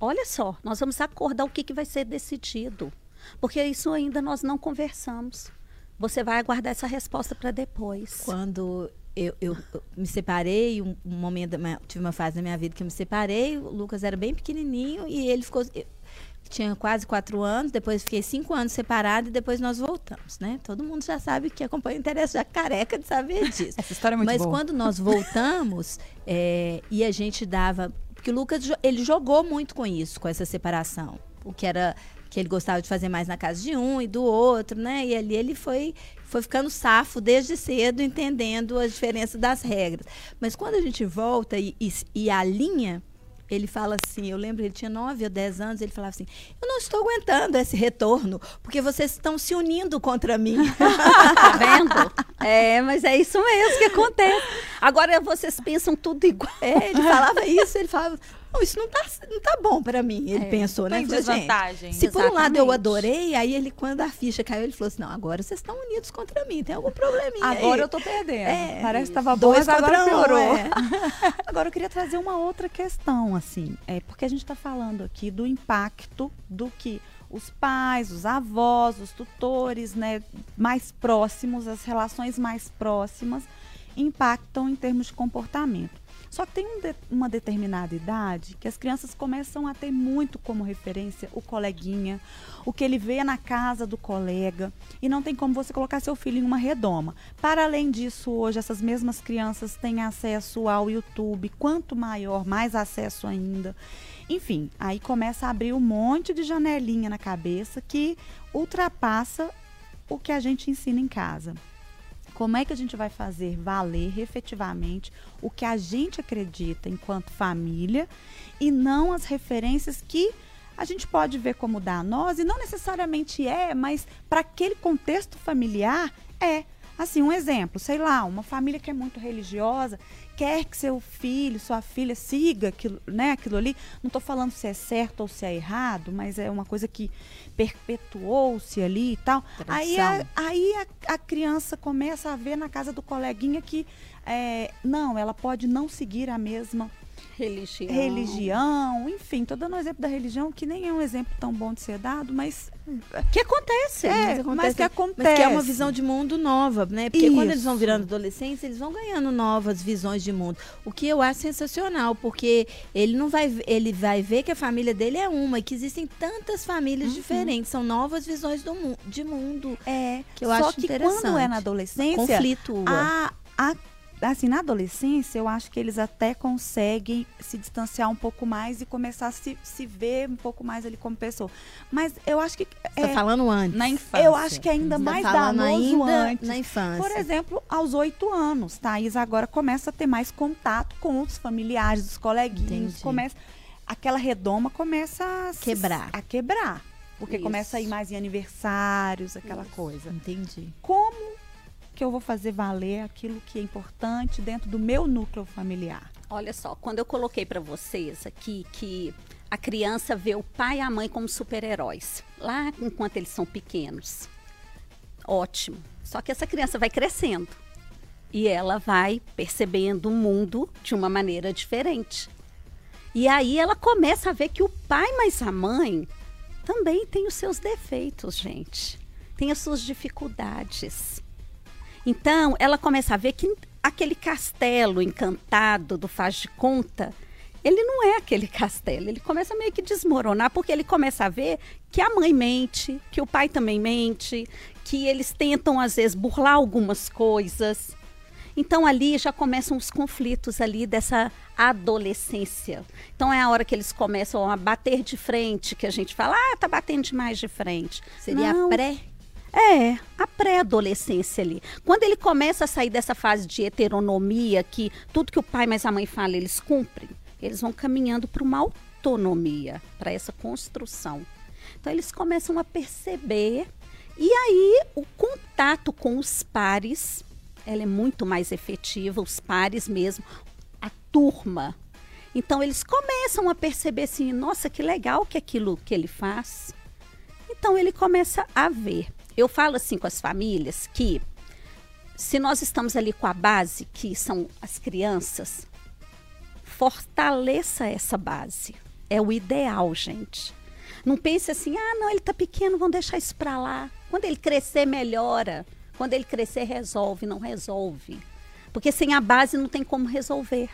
Olha só, nós vamos acordar o que, que vai ser decidido. Porque isso ainda nós não conversamos. Você vai aguardar essa resposta para depois. Quando eu, eu, me separei, um, um momento, tive uma fase na minha vida que eu me separei, o Lucas era bem pequenininho e ele ficou. Eu, tinha quase quatro anos, depois fiquei cinco anos separado e depois nós voltamos, né? Todo mundo já sabe que acompanha o interesse, já careca de saber [LAUGHS] disso. Essa história é muito Mas boa. quando nós voltamos [LAUGHS] é, e a gente dava... Porque o Lucas, ele jogou muito com isso, com essa separação. O que era que ele gostava de fazer mais na casa de um e do outro, né? E ali ele foi, foi ficando safo desde cedo, entendendo a diferença das regras. Mas quando a gente volta e, e, e alinha, ele fala assim, eu lembro, ele tinha 9 ou 10 anos, ele falava assim, eu não estou aguentando esse retorno, porque vocês estão se unindo contra mim. [LAUGHS] tá vendo? É, mas é isso mesmo que acontece. Agora vocês pensam tudo igual. É, ele falava isso, ele falava, isso não tá, não tá bom para mim. Ele é, pensou, né? Tem desvantagem. se por um lado eu adorei, aí ele, quando a ficha caiu, ele falou assim: não, agora vocês estão unidos contra mim, tem algum probleminha. Agora aí. eu tô perdendo. É, Parece que estava bom, mas agora piorou. Um, é. [LAUGHS] agora eu queria trazer uma outra questão, assim, é porque a gente está falando aqui do impacto do que os pais, os avós, os tutores, né, mais próximos, as relações mais próximas impactam em termos de comportamento. Só que tem um de, uma determinada idade que as crianças começam a ter muito como referência o coleguinha, o que ele vê na casa do colega, e não tem como você colocar seu filho em uma redoma. Para além disso, hoje essas mesmas crianças têm acesso ao YouTube, quanto maior, mais acesso ainda. Enfim, aí começa a abrir um monte de janelinha na cabeça que ultrapassa o que a gente ensina em casa. Como é que a gente vai fazer valer efetivamente o que a gente acredita enquanto família e não as referências que a gente pode ver como dá a nós e não necessariamente é, mas para aquele contexto familiar é. Assim, um exemplo, sei lá, uma família que é muito religiosa, quer que seu filho, sua filha siga aquilo, né, aquilo ali. Não estou falando se é certo ou se é errado, mas é uma coisa que perpetuou-se ali e tal. Tradição. Aí, a, aí a, a, criança começa a ver na casa do coleguinha que é, não, ela pode não seguir a mesma religião. religião, enfim, estou dando um exemplo da religião que nem é um exemplo tão bom de ser dado, mas que acontece, é, mas, acontece, mas que acontece, mas que é uma visão de mundo nova, né? Porque Isso. quando eles vão virando adolescentes, eles vão ganhando novas visões de mundo, o que eu acho sensacional, porque ele não vai, ele vai ver que a família dele é uma e que existem tantas famílias uhum. diferentes, são novas visões do de mundo. É, que eu só acho que interessante. quando é na adolescência, conflito a, a assim, na adolescência, eu acho que eles até conseguem se distanciar um pouco mais e começar a se, se ver um pouco mais ali como pessoa. Mas eu acho que. Você tá é, tá falando antes. Na infância. Eu acho que ainda Você tá mais tá danoso ainda antes. Na infância. Por exemplo, aos oito anos, Thaís agora começa a ter mais contato com os familiares, os coleguinhas. Entendi. Começa, aquela redoma começa a quebrar. a quebrar. Porque Isso. começa a ir mais em aniversários, aquela Isso. coisa. Entendi. Como que eu vou fazer valer aquilo que é importante dentro do meu núcleo familiar. Olha só, quando eu coloquei para vocês aqui que a criança vê o pai e a mãe como super-heróis, lá enquanto eles são pequenos. Ótimo. Só que essa criança vai crescendo e ela vai percebendo o mundo de uma maneira diferente. E aí ela começa a ver que o pai mais a mãe também tem os seus defeitos, gente. Tem as suas dificuldades. Então, ela começa a ver que aquele castelo encantado do faz de conta, ele não é aquele [LAUGHS] castelo. Ele começa meio que desmoronar, porque ele começa a ver que a mãe mente, que o pai também mente, que eles tentam, às vezes, burlar algumas coisas. Então ali já começam os conflitos ali dessa adolescência. Então é a hora que eles começam a bater de frente, que a gente fala, ah, tá batendo demais de frente. Seria Não. a pré é, a pré-adolescência ali. Quando ele começa a sair dessa fase de heteronomia, que tudo que o pai mais a mãe fala eles cumprem, eles vão caminhando para uma autonomia, para essa construção. Então eles começam a perceber e aí o contato com os pares, ela é muito mais efetiva, os pares mesmo, a turma. Então eles começam a perceber assim, nossa, que legal que aquilo que ele faz. Então ele começa a ver. Eu falo assim com as famílias que se nós estamos ali com a base, que são as crianças, fortaleça essa base. É o ideal, gente. Não pense assim, ah, não, ele está pequeno, vamos deixar isso para lá. Quando ele crescer, melhora. Quando ele crescer, resolve. Não resolve. Porque sem a base não tem como resolver.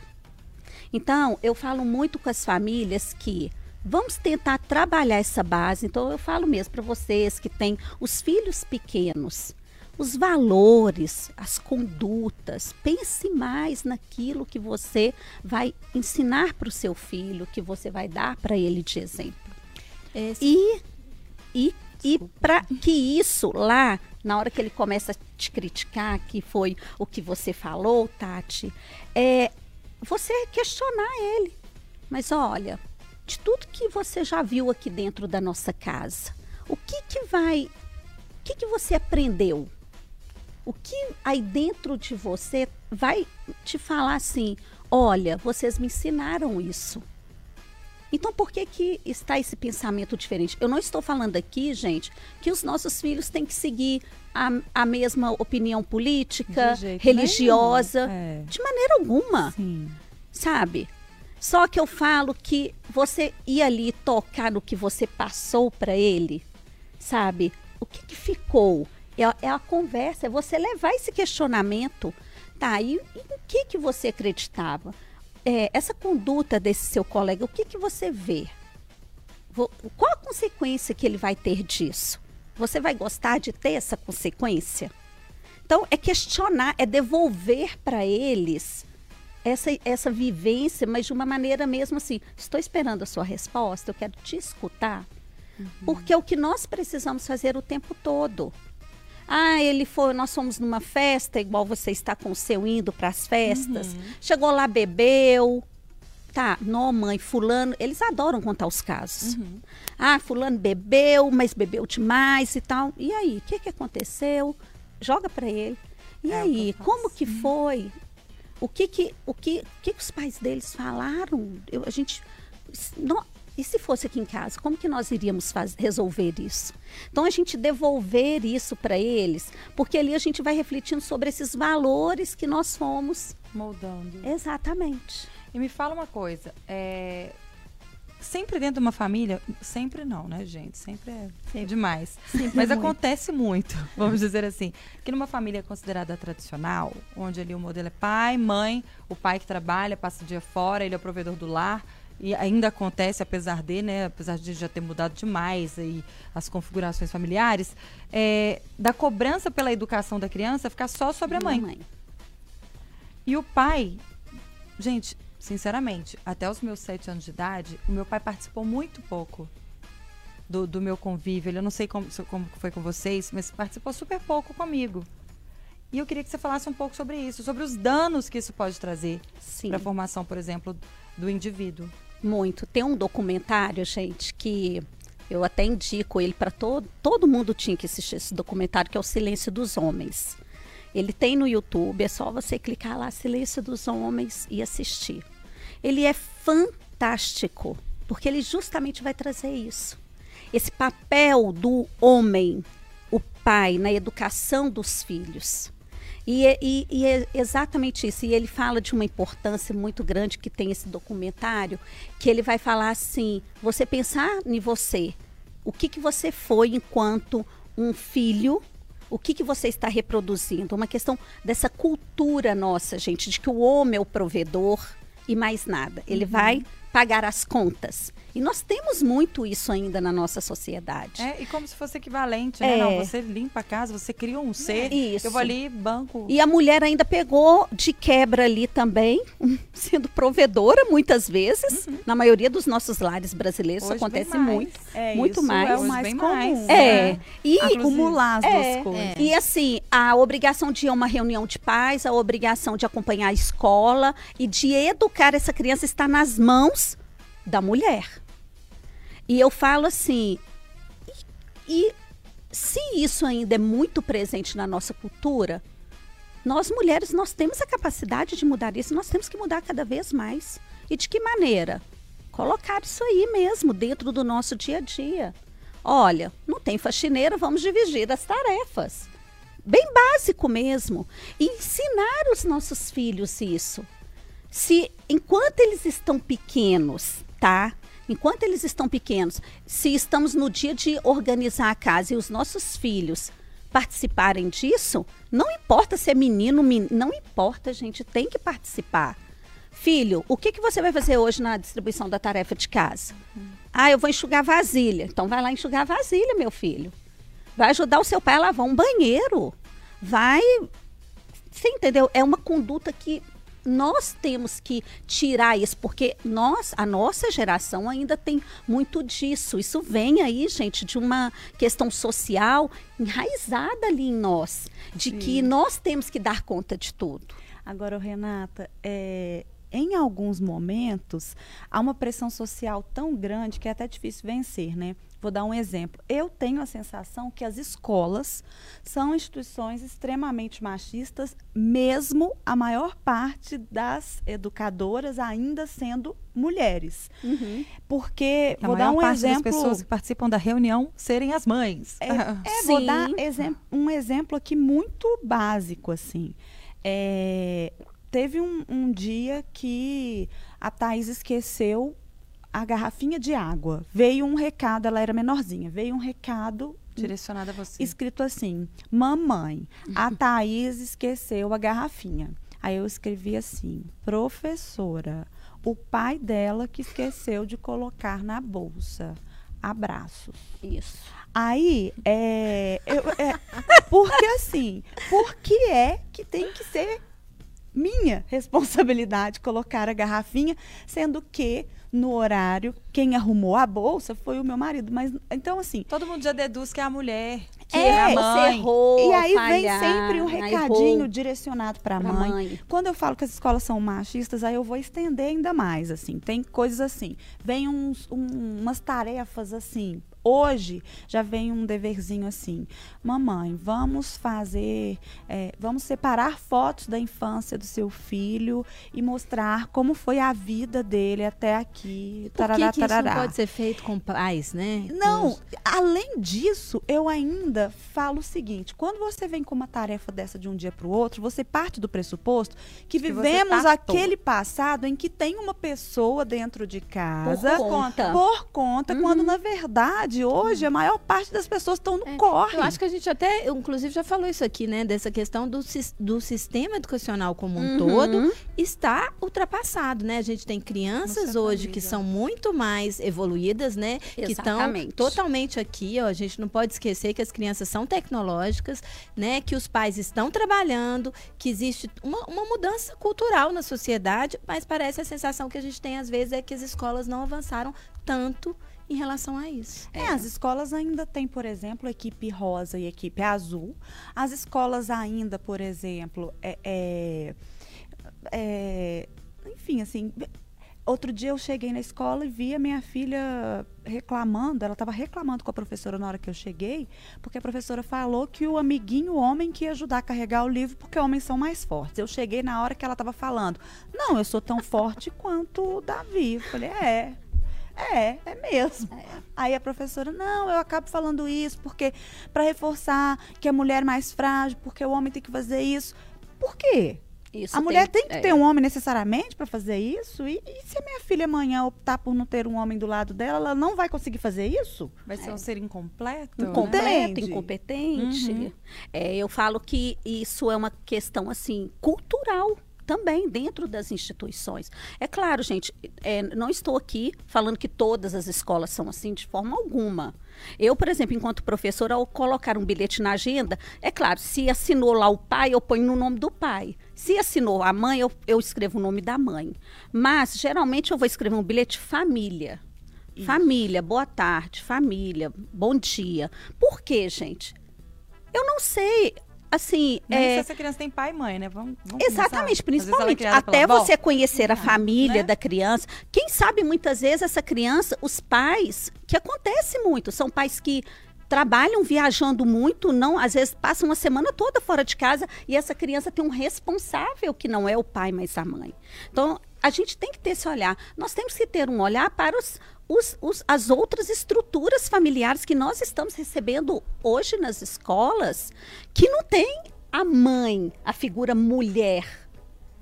Então, eu falo muito com as famílias que vamos tentar trabalhar essa base. Então, eu falo mesmo para vocês que têm os filhos pequenos os valores, as condutas. Pense mais naquilo que você vai ensinar para o seu filho, que você vai dar para ele de exemplo. Esse... E, e, e para que isso lá, na hora que ele começa a te criticar, que foi o que você falou, Tati, é você questionar ele. Mas olha, de tudo que você já viu aqui dentro da nossa casa, o que que vai, o que que você aprendeu? o que aí dentro de você vai te falar assim: olha, vocês me ensinaram isso. Então, por que, que está esse pensamento diferente? Eu não estou falando aqui, gente, que os nossos filhos têm que seguir a, a mesma opinião política, de religiosa, é. de maneira alguma. Sim. Sabe? Só que eu falo que você ir ali tocar no que você passou para ele, sabe? O que, que ficou? É, é a conversa, é você levar esse questionamento. Tá, e, e o que, que você acreditava? É, essa conduta desse seu colega, o que, que você vê? Vou, qual a consequência que ele vai ter disso? Você vai gostar de ter essa consequência? Então, é questionar, é devolver para eles essa, essa vivência, mas de uma maneira mesmo assim: estou esperando a sua resposta, eu quero te escutar. Uhum. Porque é o que nós precisamos fazer o tempo todo. Ah, ele foi, nós fomos numa festa, igual você está com o seu indo para as festas. Uhum. Chegou lá, bebeu. Tá, não, mãe, fulano, eles adoram contar os casos. Uhum. Ah, fulano bebeu, mas bebeu demais e tal. E aí, o que, que aconteceu? Joga para ele. E é aí, como que foi? O que que, o que, o que, que os pais deles falaram? Eu, a gente, não, e se fosse aqui em casa, como que nós iríamos resolver isso? Então a gente devolver isso para eles, porque ali a gente vai refletindo sobre esses valores que nós fomos moldando. Exatamente. E me fala uma coisa, é, sempre dentro de uma família, sempre não, né, gente? Sempre é sempre. demais. Sempre Mas muito. acontece muito, [LAUGHS] vamos dizer assim, que numa família considerada tradicional, onde ali o modelo é pai, mãe, o pai que trabalha, passa o dia fora, ele é o provedor do lar, e ainda acontece, apesar de, né, apesar de já ter mudado demais aí as configurações familiares, é, da cobrança pela educação da criança ficar só sobre a mãe. mãe. E o pai, gente, sinceramente, até os meus sete anos de idade, o meu pai participou muito pouco do, do meu convívio. Eu não sei como, como foi com vocês, mas participou super pouco comigo. E eu queria que você falasse um pouco sobre isso, sobre os danos que isso pode trazer para a formação, por exemplo, do indivíduo. Muito. Tem um documentário, gente, que eu até indico ele para todo todo mundo tinha que assistir esse documentário que é o Silêncio dos Homens. Ele tem no YouTube, é só você clicar lá Silêncio dos Homens e assistir. Ele é fantástico, porque ele justamente vai trazer isso. Esse papel do homem, o pai na educação dos filhos. E, é, e, e, é exatamente isso. E ele fala de uma importância muito grande que tem esse documentário, que ele vai falar assim: você pensar em você, o que, que você foi enquanto um filho, o que, que você está reproduzindo? Uma questão dessa cultura nossa, gente, de que o homem é o provedor e mais nada. Ele uhum. vai pagar as contas. E nós temos muito isso ainda na nossa sociedade. É, e como se fosse equivalente, né? É. Não, você limpa a casa, você cria um ser. Isso. Eu vou ali, banco. E a mulher ainda pegou de quebra ali também, [LAUGHS] sendo provedora muitas vezes. Uhum. Na maioria dos nossos lares brasileiros Hoje isso acontece muito. É, muito mais. É o mais comum. Mais, é. Né? E acumular as é, duas coisas. E assim, a obrigação de ir a uma reunião de pais, a obrigação de acompanhar a escola e de educar essa criança está nas mãos da mulher. E eu falo assim, e, e se isso ainda é muito presente na nossa cultura, nós mulheres nós temos a capacidade de mudar isso, nós temos que mudar cada vez mais. E de que maneira? Colocar isso aí mesmo dentro do nosso dia a dia. Olha, não tem faxineira, vamos dividir as tarefas. bem básico mesmo. E ensinar os nossos filhos isso. Se enquanto eles estão pequenos, tá? Enquanto eles estão pequenos, se estamos no dia de organizar a casa e os nossos filhos participarem disso, não importa se é menino, men... não importa, gente, tem que participar. Filho, o que, que você vai fazer hoje na distribuição da tarefa de casa? Ah, eu vou enxugar vasilha. Então vai lá enxugar vasilha, meu filho. Vai ajudar o seu pai a lavar um banheiro. Vai. Você entendeu? É uma conduta que nós temos que tirar isso, porque nós, a nossa geração ainda tem muito disso. Isso vem aí, gente, de uma questão social enraizada ali em nós, de Sim. que nós temos que dar conta de tudo. Agora, Renata, é, em alguns momentos, há uma pressão social tão grande que é até difícil vencer, né? Vou dar um exemplo. Eu tenho a sensação que as escolas são instituições extremamente machistas, mesmo a maior parte das educadoras ainda sendo mulheres. Uhum. Porque, a vou dar um parte exemplo. das pessoas que participam da reunião serem as mães. É, é vou [LAUGHS] dar exem um exemplo aqui muito básico, assim. É, teve um, um dia que a Thaís esqueceu a garrafinha de água. Veio um recado, ela era menorzinha, veio um recado direcionado a você. Escrito assim: Mamãe, a [LAUGHS] Thaís esqueceu a garrafinha. Aí eu escrevi assim: Professora, o pai dela que esqueceu de colocar na bolsa. Abraços. Isso. Aí, é, eu, é, [LAUGHS] porque assim, por que é que tem que ser minha [LAUGHS] responsabilidade colocar a garrafinha, sendo que no horário quem arrumou a bolsa foi o meu marido. Mas então assim, todo mundo já deduz que é a mulher, que é, é a mãe. Errou, e aí falhar, vem sempre um recadinho direcionado para a mãe. mãe. Quando eu falo que as escolas são machistas, aí eu vou estender ainda mais assim. Tem coisas assim, vem uns, um, umas tarefas assim Hoje já vem um deverzinho assim: mamãe, vamos fazer, é, vamos separar fotos da infância do seu filho e mostrar como foi a vida dele até aqui. Por tarará, que, que isso não pode ser feito com pais, né? Não, além disso, eu ainda falo o seguinte: quando você vem com uma tarefa dessa de um dia para o outro, você parte do pressuposto que, que vivemos aquele passado em que tem uma pessoa dentro de casa por conta, por conta uhum. quando na verdade de hoje, a maior parte das pessoas estão no é, corre. Eu acho que a gente até, inclusive, já falou isso aqui, né? Dessa questão do, do sistema educacional como um uhum. todo está ultrapassado, né? A gente tem crianças hoje que são muito mais evoluídas, né? Exatamente. Que estão totalmente aqui, ó. A gente não pode esquecer que as crianças são tecnológicas, né? Que os pais estão trabalhando, que existe uma, uma mudança cultural na sociedade, mas parece a sensação que a gente tem às vezes é que as escolas não avançaram tanto em relação a isso. É, as escolas ainda têm, por exemplo, equipe rosa e equipe azul. As escolas ainda, por exemplo, é, é, é enfim, assim, Outro dia eu cheguei na escola e vi a minha filha reclamando, ela estava reclamando com a professora na hora que eu cheguei, porque a professora falou que o amiguinho homem que ia ajudar a carregar o livro, porque homens são mais fortes. Eu cheguei na hora que ela estava falando, não, eu sou tão forte quanto o Davi. Eu falei, é, é, é mesmo. É. Aí a professora, não, eu acabo falando isso porque para reforçar que a mulher é mais frágil, porque o homem tem que fazer isso. Por quê? Isso a mulher tem, tem que é. ter um homem necessariamente para fazer isso? E, e, se a minha filha amanhã optar por não ter um homem do lado dela, ela não vai conseguir fazer isso? Vai ser é. um ser incompleto? Incompleto, incompetente. Uhum. É, eu falo que isso é uma questão assim cultural também dentro das instituições. É claro, gente, é, não estou aqui falando que todas as escolas são assim de forma alguma. Eu, por exemplo, enquanto professora, ao colocar um bilhete na agenda, é claro, se assinou lá o pai, eu ponho no nome do pai. Se assinou a mãe, eu, eu escrevo o nome da mãe. Mas, geralmente, eu vou escrever um bilhete família. Isso. Família, boa tarde, família, bom dia. Por quê, gente? Eu não sei assim. Nem é... se essa criança tem pai e mãe, né? Vamos, vamos Exatamente, principalmente. É Até você conhecer a família né? da criança. Quem sabe muitas vezes essa criança, os pais, que acontece muito, são pais que trabalham viajando muito, não, às vezes passam uma semana toda fora de casa e essa criança tem um responsável que não é o pai, mas a mãe. Então, a gente tem que ter esse olhar. Nós temos que ter um olhar para os, os, os, as outras estruturas familiares que nós estamos recebendo hoje nas escolas, que não tem a mãe, a figura mulher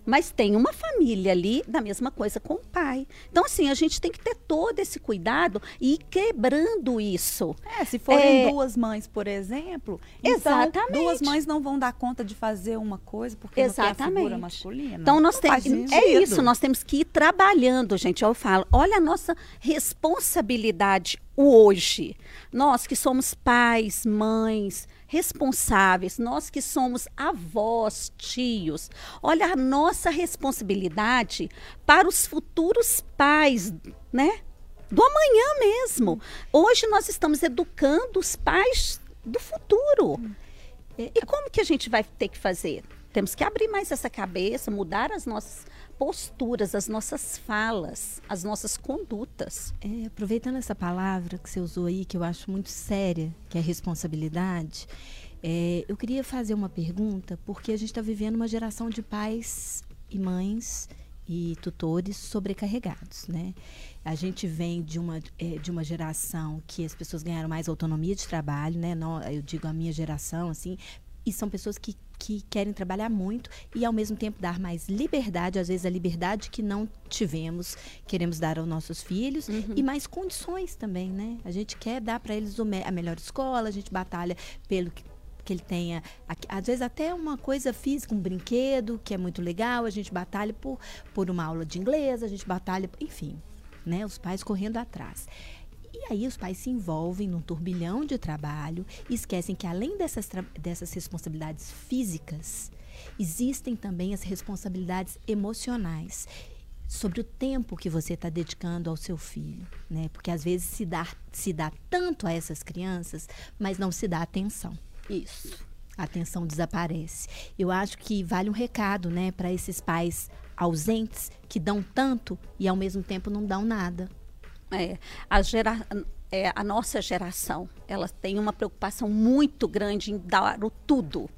mas tem uma família ali da mesma coisa com o pai. Então, assim, a gente tem que ter todo esse cuidado e ir quebrando isso. É, se forem é... duas mães, por exemplo, então Exatamente. Então, duas mães não vão dar conta de fazer uma coisa porque Exatamente. não tem a figura masculina. Então, nós temos. É isso, nós temos que ir trabalhando, gente. Eu falo, olha a nossa responsabilidade hoje. Nós que somos pais, mães, responsáveis, nós que somos avós, tios, olha a nossa responsabilidade para os futuros pais, né? Do amanhã mesmo. Hoje nós estamos educando os pais do futuro. E como que a gente vai ter que fazer? Temos que abrir mais essa cabeça, mudar as nossas posturas, as nossas falas, as nossas condutas. É, aproveitando essa palavra que você usou aí, que eu acho muito séria, que é responsabilidade, é, eu queria fazer uma pergunta, porque a gente está vivendo uma geração de pais e mães e tutores sobrecarregados, né? A gente vem de uma, é, de uma geração que as pessoas ganharam mais autonomia de trabalho, né? Eu digo a minha geração, assim, e são pessoas que, que querem trabalhar muito e, ao mesmo tempo, dar mais liberdade, às vezes a liberdade que não tivemos, queremos dar aos nossos filhos, uhum. e mais condições também, né? A gente quer dar para eles a melhor escola, a gente batalha pelo que que ele tenha, às vezes até uma coisa física, um brinquedo, que é muito legal, a gente batalha por, por uma aula de inglês, a gente batalha, enfim, né? Os pais correndo atrás. E aí os pais se envolvem num turbilhão de trabalho e esquecem que além dessas, dessas responsabilidades físicas, existem também as responsabilidades emocionais sobre o tempo que você está dedicando ao seu filho, né? Porque às vezes se dá, se dá tanto a essas crianças, mas não se dá atenção. Isso. A atenção desaparece. Eu acho que vale um recado, né, para esses pais ausentes que dão tanto e ao mesmo tempo não dão nada. É, a, gera, é, a nossa geração, ela tem uma preocupação muito grande em dar o tudo.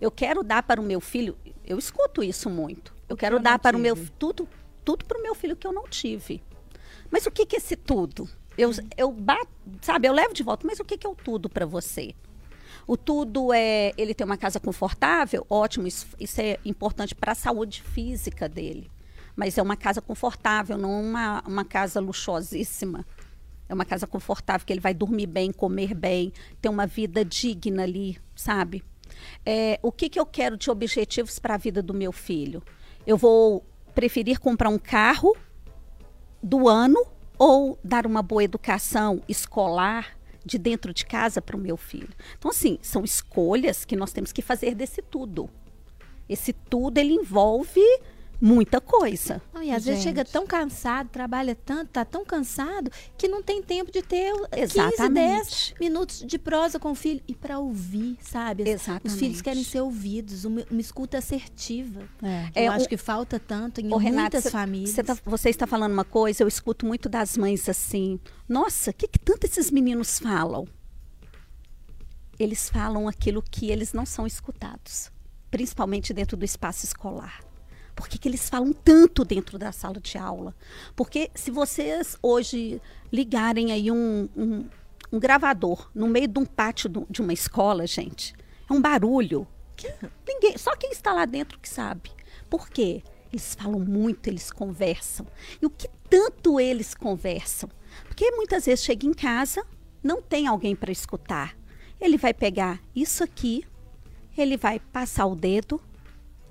Eu quero dar para o meu filho, eu escuto isso muito. Eu quero eu dar para tive. o meu tudo, tudo para o meu filho que eu não tive. Mas o que, que é esse tudo? Eu, eu bato, sabe, eu levo de volta, mas o que, que é o tudo para você? O tudo é ele ter uma casa confortável, ótimo, isso, isso é importante para a saúde física dele mas é uma casa confortável, não uma, uma casa luxuosíssima. É uma casa confortável, que ele vai dormir bem, comer bem, ter uma vida digna ali, sabe? É, o que, que eu quero de objetivos para a vida do meu filho? Eu vou preferir comprar um carro do ano ou dar uma boa educação escolar de dentro de casa para o meu filho. Então, assim, são escolhas que nós temos que fazer desse tudo. Esse tudo ele envolve muita coisa. Não, e às Gente. vezes chega tão cansado, trabalha tanto, tá tão cansado que não tem tempo de ter Exatamente. 15, 10 minutos de prosa com o filho e para ouvir, sabe? Exatamente. Os filhos querem ser ouvidos, uma, uma escuta assertiva. É. Eu é, acho o, que falta tanto em muitas Renata, famílias. Você, tá, você está falando uma coisa, eu escuto muito das mães assim: "Nossa, o que, que tanto esses meninos falam?" Eles falam aquilo que eles não são escutados, principalmente dentro do espaço escolar. Por que, que eles falam tanto dentro da sala de aula? Porque se vocês hoje ligarem aí um, um, um gravador no meio de um pátio de uma escola, gente, é um barulho que ninguém, só quem está lá dentro que sabe. Por quê? Eles falam muito, eles conversam. E o que tanto eles conversam? Porque muitas vezes chega em casa, não tem alguém para escutar. Ele vai pegar isso aqui, ele vai passar o dedo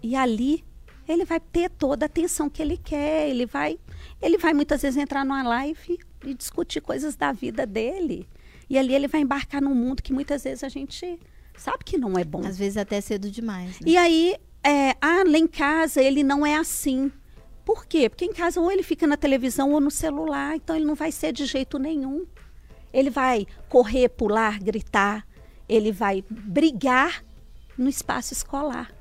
e ali ele vai ter toda a atenção que ele quer, ele vai, ele vai muitas vezes entrar numa live e discutir coisas da vida dele. E ali ele vai embarcar num mundo que muitas vezes a gente sabe que não é bom. Às vezes até cedo demais. Né? E aí, é, ah, lá em casa ele não é assim. Por quê? Porque em casa ou ele fica na televisão ou no celular, então ele não vai ser de jeito nenhum. Ele vai correr, pular, gritar, ele vai brigar no espaço escolar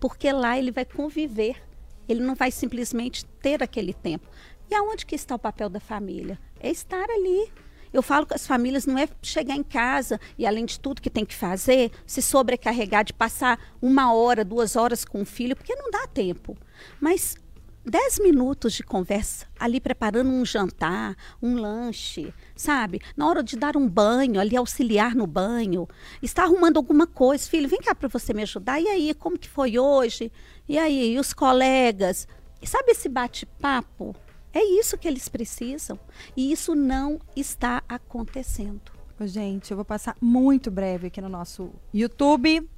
porque lá ele vai conviver. Ele não vai simplesmente ter aquele tempo. E aonde que está o papel da família? É estar ali. Eu falo que as famílias não é chegar em casa e, além de tudo que tem que fazer, se sobrecarregar de passar uma hora, duas horas com o filho, porque não dá tempo. Mas dez minutos de conversa ali preparando um jantar, um lanche, sabe? Na hora de dar um banho, ali auxiliar no banho, está arrumando alguma coisa, filho, vem cá para você me ajudar. E aí, como que foi hoje? E aí, e os colegas? E sabe esse bate-papo? É isso que eles precisam. E isso não está acontecendo. Gente, eu vou passar muito breve aqui no nosso YouTube.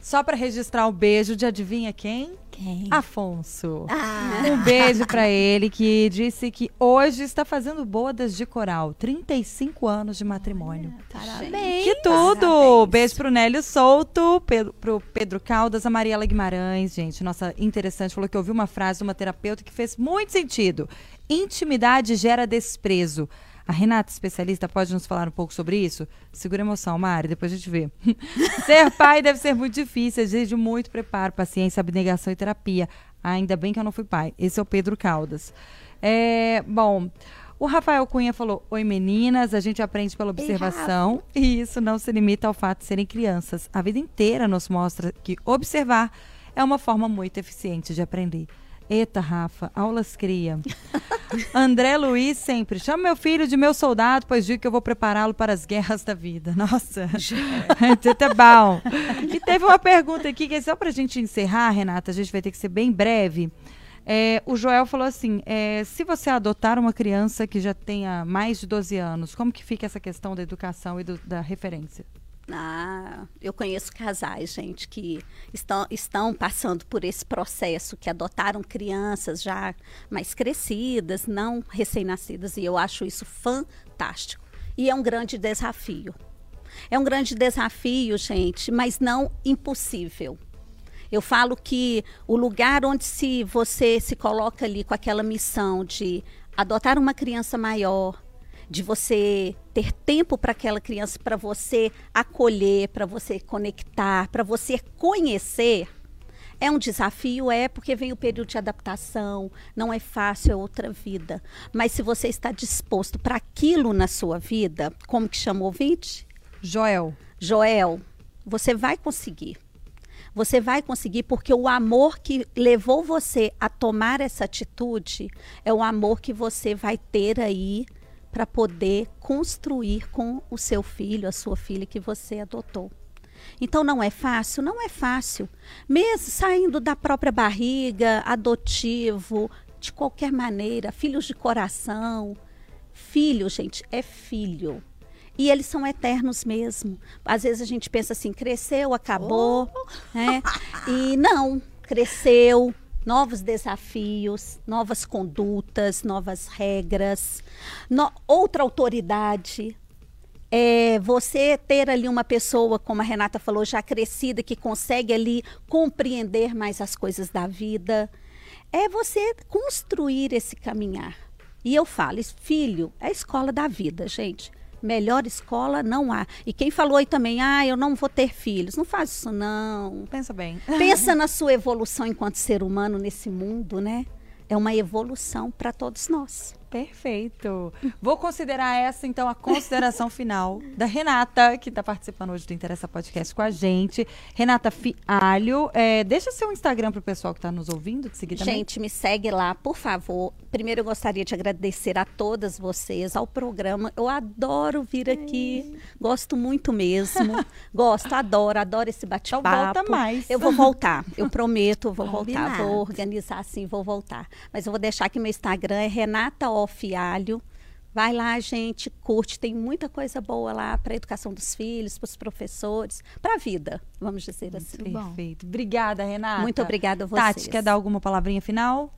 Só para registrar o um beijo de adivinha quem? Quem? Afonso. Ah. Um beijo para ele que disse que hoje está fazendo bodas de coral, 35 anos de matrimônio. parabéns. Que tudo! Parabéns. Beijo pro Nélio Souto, Pedro, pro Pedro Caldas, a Mariela Guimarães, gente, nossa interessante, falou que ouviu uma frase de uma terapeuta que fez muito sentido. Intimidade gera desprezo. A Renata, especialista, pode nos falar um pouco sobre isso? Segura a emoção, Mari, depois a gente vê. [LAUGHS] ser pai deve ser muito difícil, exige muito preparo, paciência, abnegação e terapia. Ainda bem que eu não fui pai. Esse é o Pedro Caldas. É, bom, o Rafael Cunha falou: Oi meninas, a gente aprende pela observação Ei, e isso não se limita ao fato de serem crianças. A vida inteira nos mostra que observar é uma forma muito eficiente de aprender. Eita, Rafa, aulas cria. [LAUGHS] André Luiz sempre. Chama meu filho de meu soldado, pois digo que eu vou prepará-lo para as guerras da vida. Nossa, [LAUGHS] é bom. E teve uma pergunta aqui, que é só para a gente encerrar, Renata, a gente vai ter que ser bem breve. É, o Joel falou assim: é, se você adotar uma criança que já tenha mais de 12 anos, como que fica essa questão da educação e do, da referência? Ah, eu conheço casais, gente, que estão, estão passando por esse processo, que adotaram crianças já mais crescidas, não recém-nascidas, e eu acho isso fantástico. E é um grande desafio. É um grande desafio, gente, mas não impossível. Eu falo que o lugar onde se você se coloca ali com aquela missão de adotar uma criança maior, de você ter tempo para aquela criança, para você acolher, para você conectar, para você conhecer. É um desafio, é, porque vem o período de adaptação, não é fácil, é outra vida. Mas se você está disposto para aquilo na sua vida, como que chama o ouvinte? Joel. Joel, você vai conseguir. Você vai conseguir porque o amor que levou você a tomar essa atitude é o amor que você vai ter aí para poder construir com o seu filho, a sua filha que você adotou. Então não é fácil? Não é fácil. Mesmo saindo da própria barriga, adotivo, de qualquer maneira, filhos de coração. Filho, gente, é filho. E eles são eternos mesmo. Às vezes a gente pensa assim, cresceu, acabou. Oh. Né? E não, cresceu, novos desafios, novas condutas, novas regras, no, outra autoridade. É você ter ali uma pessoa, como a Renata falou, já crescida, que consegue ali compreender mais as coisas da vida. É você construir esse caminhar. E eu falo, filho, é a escola da vida, gente. Melhor escola não há. E quem falou aí também, ah, eu não vou ter filhos. Não faz isso, não. Pensa bem. [LAUGHS] Pensa na sua evolução enquanto ser humano nesse mundo, né? É uma evolução para todos nós. Perfeito. Vou considerar essa, então, a consideração [LAUGHS] final da Renata, que está participando hoje do Interessa Podcast com a gente. Renata Fialho. É, deixa seu Instagram para o pessoal que está nos ouvindo, te seguir também. Gente, me segue lá, por favor. Primeiro, eu gostaria de agradecer a todas vocês, ao programa. Eu adoro vir aqui. Gosto muito mesmo. [LAUGHS] Gosto, adoro, adoro esse bate-papo. Então, volta mais. Eu vou voltar. Eu prometo, vou voltar. Vou organizar assim, vou voltar. Mas eu vou deixar que meu Instagram é Renata Fialho. Vai lá, gente, curte, tem muita coisa boa lá para a educação dos filhos, para os professores, para a vida, vamos dizer assim. Perfeito. Obrigada, Renata. Muito obrigada a vocês. Tati, quer dar alguma palavrinha final?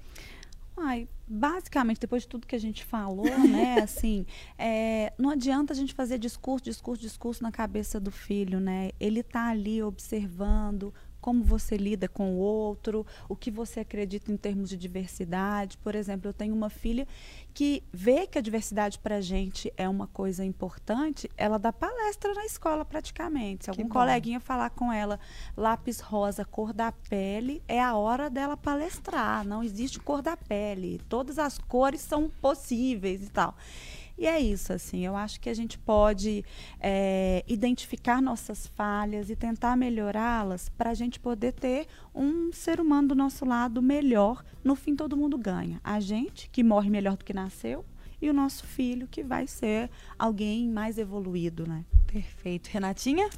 Ai, basicamente, depois de tudo que a gente falou, né, [LAUGHS] assim, é, não adianta a gente fazer discurso, discurso, discurso na cabeça do filho, né? Ele está ali observando, como você lida com o outro, o que você acredita em termos de diversidade. Por exemplo, eu tenho uma filha que vê que a diversidade para a gente é uma coisa importante, ela dá palestra na escola praticamente. Se algum coleguinha falar com ela, lápis rosa, cor da pele, é a hora dela palestrar. Não existe cor da pele. Todas as cores são possíveis e tal. E é isso, assim, eu acho que a gente pode é, identificar nossas falhas e tentar melhorá-las para a gente poder ter um ser humano do nosso lado melhor. No fim, todo mundo ganha. A gente, que morre melhor do que nasceu, e o nosso filho, que vai ser alguém mais evoluído, né? Perfeito. Renatinha?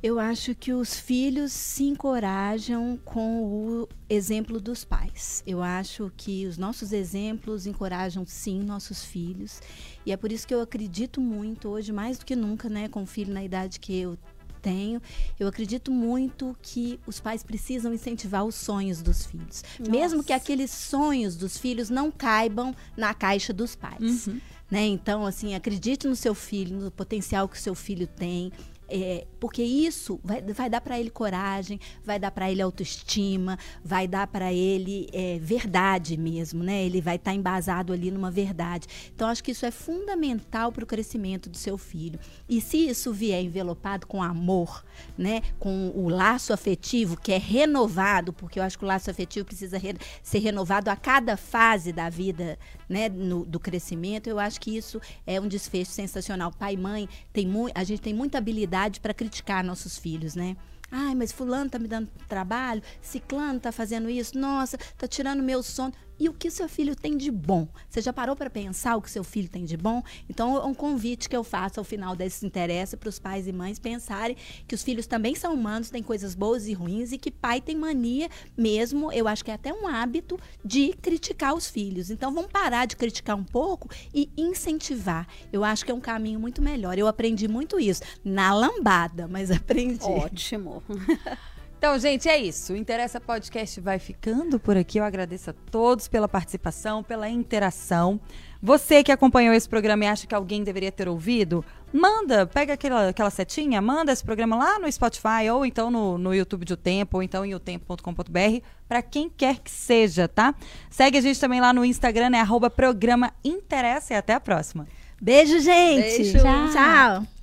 Eu acho que os filhos se encorajam com o exemplo dos pais. Eu acho que os nossos exemplos encorajam sim nossos filhos. E é por isso que eu acredito muito hoje, mais do que nunca, né, com o filho na idade que eu tenho, eu acredito muito que os pais precisam incentivar os sonhos dos filhos. Nossa. Mesmo que aqueles sonhos dos filhos não caibam na caixa dos pais. Uhum. Né? Então, assim, acredite no seu filho, no potencial que o seu filho tem. É, porque isso vai, vai dar para ele coragem, vai dar para ele autoestima, vai dar para ele é, verdade mesmo, né? Ele vai estar tá embasado ali numa verdade. Então, acho que isso é fundamental para o crescimento do seu filho. E se isso vier envelopado com amor, né? Com o laço afetivo que é renovado, porque eu acho que o laço afetivo precisa re ser renovado a cada fase da vida, né? No, do crescimento, eu acho que isso é um desfecho sensacional. Pai e mãe, tem a gente tem muita habilidade para criticar nossos filhos, né? Ai, mas fulano tá me dando trabalho, ciclano tá fazendo isso, nossa, tá tirando meu sono e o que seu filho tem de bom. Você já parou para pensar o que seu filho tem de bom? Então, é um convite que eu faço ao final desse interesse para os pais e mães pensarem que os filhos também são humanos, têm coisas boas e ruins e que pai tem mania mesmo, eu acho que é até um hábito de criticar os filhos. Então, vamos parar de criticar um pouco e incentivar. Eu acho que é um caminho muito melhor. Eu aprendi muito isso na lambada, mas [LAUGHS] aprendi. Ótimo. [LAUGHS] Então, gente, é isso. O Interessa Podcast vai ficando por aqui. Eu agradeço a todos pela participação, pela interação. Você que acompanhou esse programa e acha que alguém deveria ter ouvido, manda, pega aquela, aquela setinha, manda esse programa lá no Spotify ou então no, no YouTube de O Tempo ou então em otempo.com.br para quem quer que seja, tá? Segue a gente também lá no Instagram, é arroba programa Interessa e até a próxima. Beijo, gente. Beijo. Tchau. Tchau.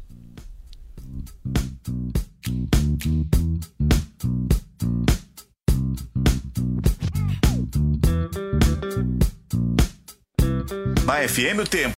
Na FM o Tempo.